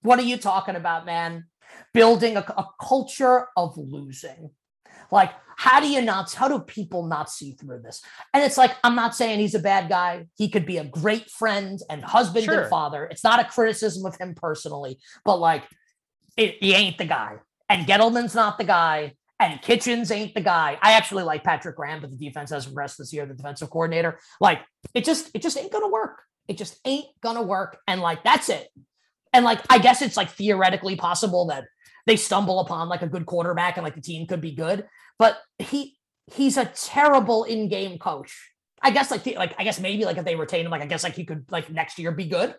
What are you talking about, man? Building a, a culture of losing. Like, how do you not, how do people not see through this? And it's like, I'm not saying he's a bad guy. He could be a great friend and husband Sure. and father. It's not a criticism of him personally, but like, it, he ain't the guy. And Gettleman's not the guy. And Kitchens ain't the guy. I actually like Patrick Graham, but the defense has progressed this year, the defensive coordinator. Like, it just, it just ain't gonna work. It just ain't gonna work. And like, that's it. And like, I guess it's like theoretically possible that they stumble upon like a good quarterback and like the team could be good. But he he's a terrible in-game coach. I guess like the, like I guess maybe like if they retain him, like I guess like he could like next year be good.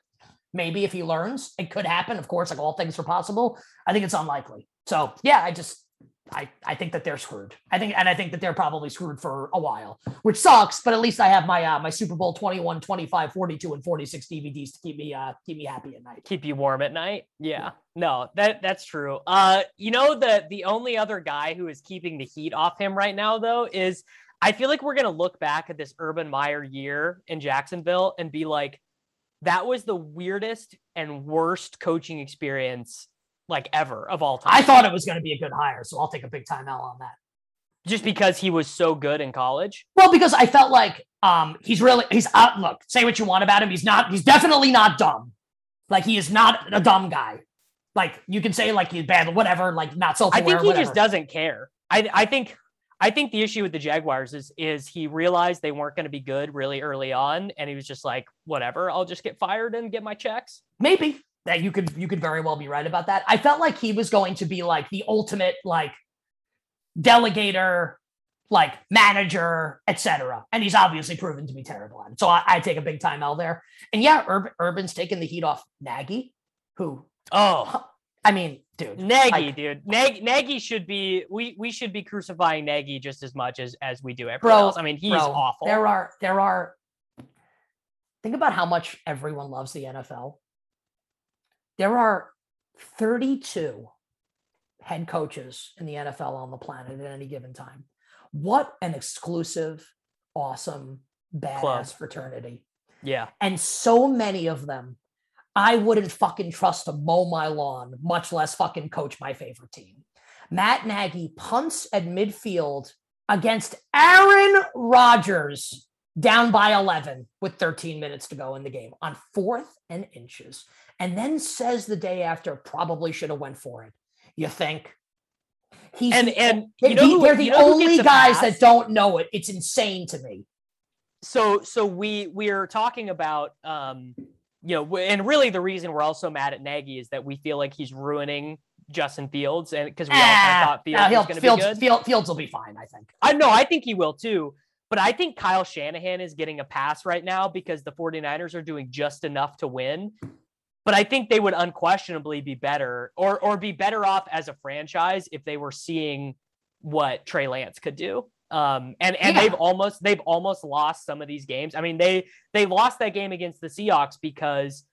Maybe if he learns, it could happen. Of course, like all things are possible. I think it's unlikely. So yeah, I just I I think that they're screwed. I think and I think that they're probably screwed for a while, which sucks, but at least I have my uh my Super Bowl 21, 25, 42 and 46 DVDs to keep me uh keep me happy at night. keep you warm at night. Yeah. No, that that's true. Uh, you know the the only other guy who is keeping the heat off him right now though is I feel like we're gonna look back at this Urban Meyer year in Jacksonville and be like, that was the weirdest and worst coaching experience like ever of all time. I thought it was going to be a good hire, so I'll take a big time L on that. just because he was so good in college. Well, because I felt like um he's really he's out. Look, say what you want about him. He's not. He's definitely not dumb. Like he is not a dumb guy. Like you can say like he's bad, whatever. Like not self I think he just doesn't care. I I think I think the issue with the Jaguars is is he realized they weren't going to be good really early on, and he was just like, whatever, I'll just get fired and get my checks. Maybe that you could you could very well be right about that. I felt like he was going to be like the ultimate like delegator, like manager, etc. And he's obviously proven to be terrible at it. So I, I take a big time L there. And yeah, Urban, Urban's taking the heat off Nagy, who Oh, I mean, dude, Nagy, like, dude, Nagy, Nagy should be we we should be crucifying Nagy just as much as as we do everyone Bro, else. I mean, he's bro, awful. There are there are. Think about how much everyone loves the NFL. There are 32 head coaches in the NFL on the planet at any given time. What an exclusive, awesome, badass Club. fraternity. yeah, And so many of them, I wouldn't fucking trust to mow my lawn, much less fucking coach my favorite team. Matt Nagy punts at midfield against Aaron Rodgers down by 11 with 13 minutes to go in the game on fourth and inches. And then says the day after, probably should have went for it. You think? He's and and they- you know who, they're the you know only guys pass? that don't know it. It's insane to me. so so we we're talking about um you know and really the reason we're also mad at Nagy is that we feel like he's ruining Justin Fields and because we all kind Ah, of thought Fields no, was going to be Fields, good. Field- Fields will be fine, I think. I know I think he will too. But I think Kyle Shanahan is getting a pass right now because the 49ers are doing just enough to win. But I think they would unquestionably be better or or be better off as a franchise if they were seeing what Trey Lance could do. Um, and and Yeah. they've almost they've almost lost some of these games. I mean, they they lost that game against the Seahawks because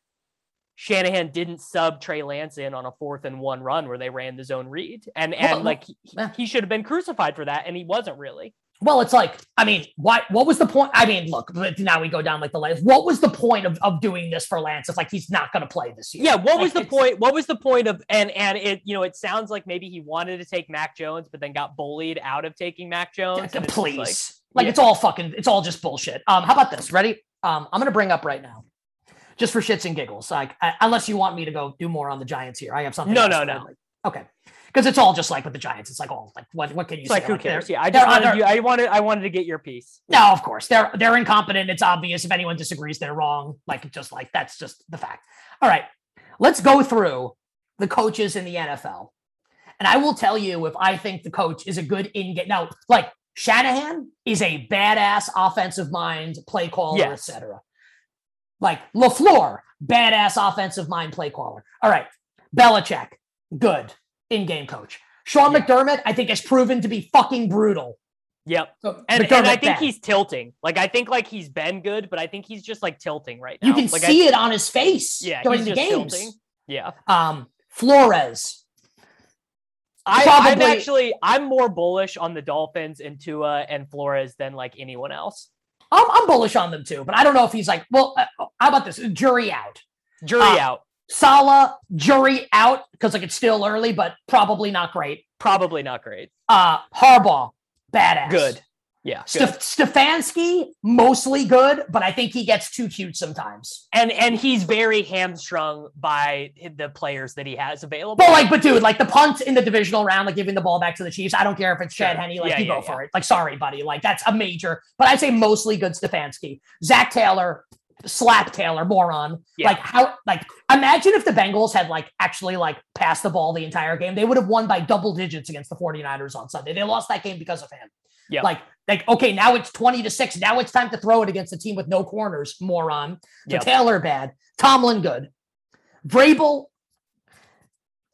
Shanahan didn't sub Trey Lance in on a fourth and one run where they ran the zone read. And and Well, like he, he should have been crucified for that, and he wasn't really. Well, it's like, I mean, why? What was the point? I mean, look, now we go down like the list. What was the point of, of doing this for Lance? If like he's not going to play this year. Yeah, what was the point? What was the point of and and it you know it sounds like maybe he wanted to take Mac Jones, but then got bullied out of taking Mac Jones. it's Please, like- like, yeah. it's all fucking, it's all just bullshit. Um, how about this? Ready? Um, I'm going to bring up right now, just for shits and giggles. Like, uh, unless you want me to go do more on the Giants here, I have something. No, no, no. Like- Okay, because it's all just like with the Giants. It's like all like what? What can you it's say? like who Like, cares? Yeah, I just wanted you. I wanted I wanted to get your piece. No, of course. They're they're incompetent. It's obvious. If anyone disagrees, they're wrong. Like just like that's just the fact. All right. Let's go through the coaches in the NFL. And I will tell you if I think the coach is a good in game. Now, like Shanahan is a badass offensive mind, play caller, Yes. etc. Like LaFleur, badass offensive mind, play caller. All right. Belichick, good in-game coach. Sean Yeah. McDermott, I think, has proven to be fucking brutal. Yep. So, And, and I think bad. he's tilting. Like I think like he's been good, but I think he's just like tilting right now. You can like, I- see it on his face Yeah, during the just games. tilting. Yeah. Um, Flores. I, I'm actually I'm more bullish on the Dolphins and Tua and Flores than like anyone else. I'm, I'm bullish on them too, but I don't know if he's like, well, uh, how about this? Jury out. Jury Uh, out. Saleh, jury out because like it's still early, but probably not great. Probably not great. Uh, Harbaugh, badass. Good. Yeah. Stef- Stefanski, mostly good, but I think he gets too cute sometimes. and and he's very hamstrung by the players that he has available. But like, but dude, like the punt in the divisional round, like giving the ball back to the Chiefs. I don't care if it's Chad Sure. Henne, like Yeah, you yeah, go for it. Like, sorry, buddy. Like that's a major, but I'd say mostly good Stefanski. Zac Taylor, slap Taylor, moron. Yeah. Like how like imagine if the Bengals had like actually like passed the ball the entire game. They would have won by double digits against the 49ers on Sunday. They lost that game because of him. Yeah. Like, like, okay, now it's 20 to 6. Now it's time to throw it against a team with no corners, moron. So Yep. Taylor bad. Tomlin good. Vrabel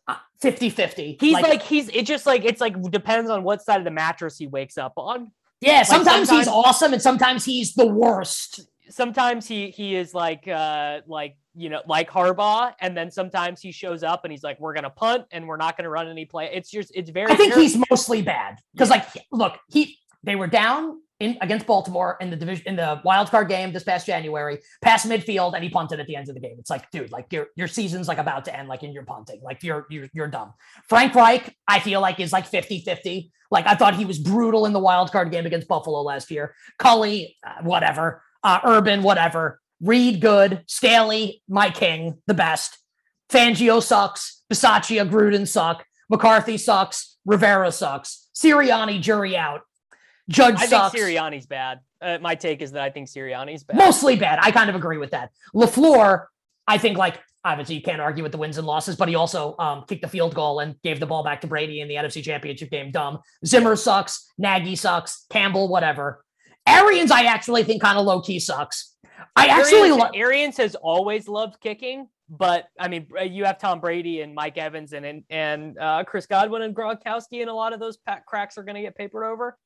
uh, 50-50. He's like, he's it just like it's like depends on what side of the mattress he wakes up on. yeah, sometimes, he's awesome and sometimes he's the worst. Sometimes he he is like uh like you know like Harbaugh, and then sometimes he shows up and he's like, we're gonna punt and we're not gonna run any play. It's just it's very. I think he's mostly bad because, like, look, he they were down in against Baltimore in the division in the wild card game this past January, past midfield, and he punted at the end of the game. It's like, dude, like your your season's like about to end, like and you're punting, like you're you're you're dumb. Frank Reich, I feel like is like 50-50. Like I thought he was brutal in the wild card game against Buffalo last year. Culley, uh, whatever. Uh, Urban, whatever. Reid, good. Staley, my king, the best. Fangio sucks. Bisaccia, Gruden suck. McCarthy sucks. Rivera sucks. Sirianni, jury out. Judge I think sucks. Sirianni's bad. Uh, my take is that I think Sirianni's bad. Mostly bad. I kind of agree with that. LaFleur, I think, like, obviously you can't argue with the wins and losses, but he also um, kicked the field goal and gave the ball back to Brady in the NFC Championship game. Dumb. Zimmer sucks. Nagy sucks. Campbell, whatever. Arians, I actually think kind of low key sucks. I actually Arians, like. Arians has always loved kicking, but I mean, you have Tom Brady and Mike Evans and and, and uh, Chris Godwin and Gronkowski, and a lot of those cracks are going to get papered over.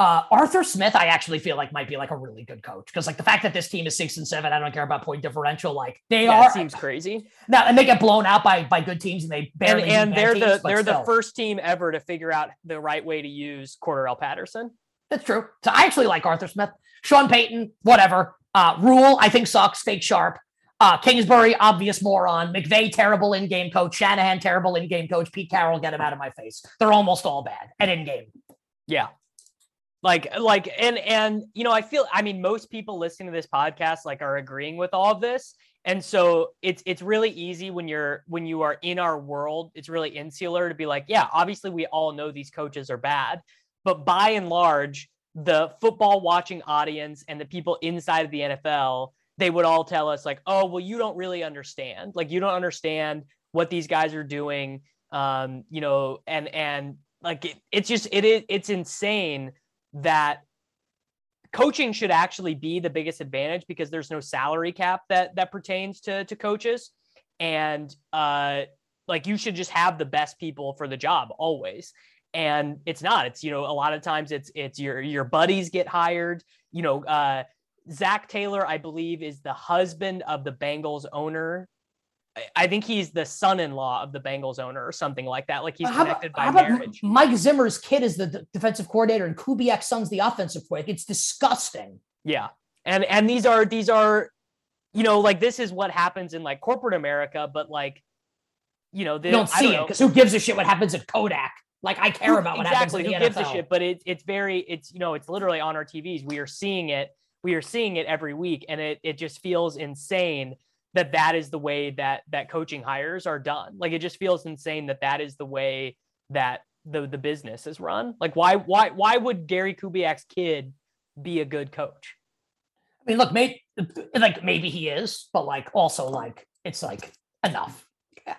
Uh, Arthur Smith, I actually feel like might be like a really good coach because like the fact that this team is six and seven, I don't care about point differential. Like they yeah, are seems crazy. Now and they get blown out by by good teams and they barely and, and they're teams, the they're still. the first team ever to figure out the right way to use Cordarrelle Patterson. That's true. So I actually like Arthur Smith. Sean Payton, whatever. Uh, Rhule, I think sucks. Fake sharp. Uh, Kingsbury, obvious moron. McVay, terrible in-game coach. Shanahan, terrible in-game coach. Pete Carroll, get him out of my face. They're almost all bad at in-game. Yeah, like like and and you know i feel i mean most people listening to this podcast like are agreeing with all of this and so it's it's really easy when you're when you are in our world it's really insular to be like yeah obviously we all know these coaches are bad but by and large the football watching audience and the people inside of the NFL they would all tell us like oh well you don't really understand. Like you don't understand what these guys are doing um you know and and like it, it's just it is it's insane that coaching should actually be the biggest advantage because there's no salary cap that that pertains to to coaches. And uh like you should just have the best people for the job always and it's not it's you know a lot of times it's it's your your buddies get hired you know uh Zac Taylor I believe is the husband of the Bengals owner I think he's the son-in-law of the Bengals owner or something like that. Like he's connected about, by marriage. Mike Zimmer's kid is the d- defensive coordinator, and Kubiak's son's the offensive coordinator. It's disgusting. Yeah, and and these are these are, you know, like this is what happens in like corporate America, but like, you know, they don't see don't it because who gives a shit what happens at Kodak? Like I care about what exactly, happens. Exactly, who gives a shit? But it's it's very it's you know it's literally on our TVs. We are seeing it. We are seeing it every week, and it it just feels insane that that is the way that that coaching hires are done. Like it just feels insane that that is the way that the the business is run. Like why why why would Gary Kubiak's kid be a good coach? I mean, look, maybe like maybe he is, but like also like it's like enough.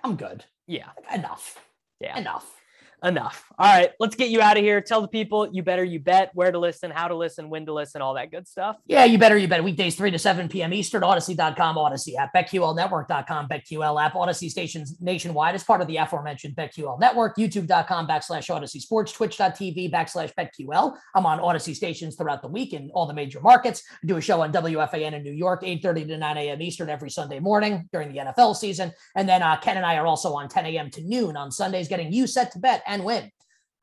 I'm good. Yeah, like, enough. Yeah, enough enough. All right, let's get you out of here. Tell the people you better, you bet, where to listen, how to listen, when to listen, all that good stuff. Yeah, you better, you bet. Weekdays 3 to 7 p.m. Eastern, Audacy.com, Audacy app, BetQLNetwork.com, BetQL app, Audacy stations nationwide as part of the aforementioned BetQL network, YouTube.com backslash Audacy Sports, Twitch.tv backslash BetQL. I'm on Audacy stations throughout the week in all the major markets. I do a show on WFAN in New York, 8.30 to 9 a.m. Eastern every Sunday morning during the NFL season. And then uh, Ken and I are also on 10 a.m. to noon on Sundays, getting you set to bet and win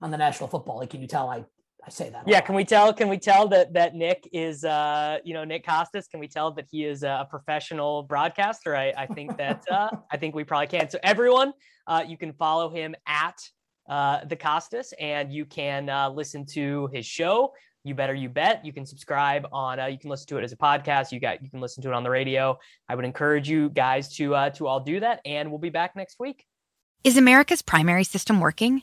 on the National Football League. Can you tell I I say that? Yeah, can we tell? Can we tell that that Nick is, uh, you know, Nick Kostos? Can we tell that he is a professional broadcaster? I, I think that uh, I think we probably can. So everyone, uh, you can follow him at uh, the Costas, and you can uh, listen to his show. You better, you bet. You can subscribe on. Uh, you can listen to it as a podcast. You got. You can listen to it on the radio. I would encourage you guys to uh, to all do that, and we'll be back next week. Is America's primary system working?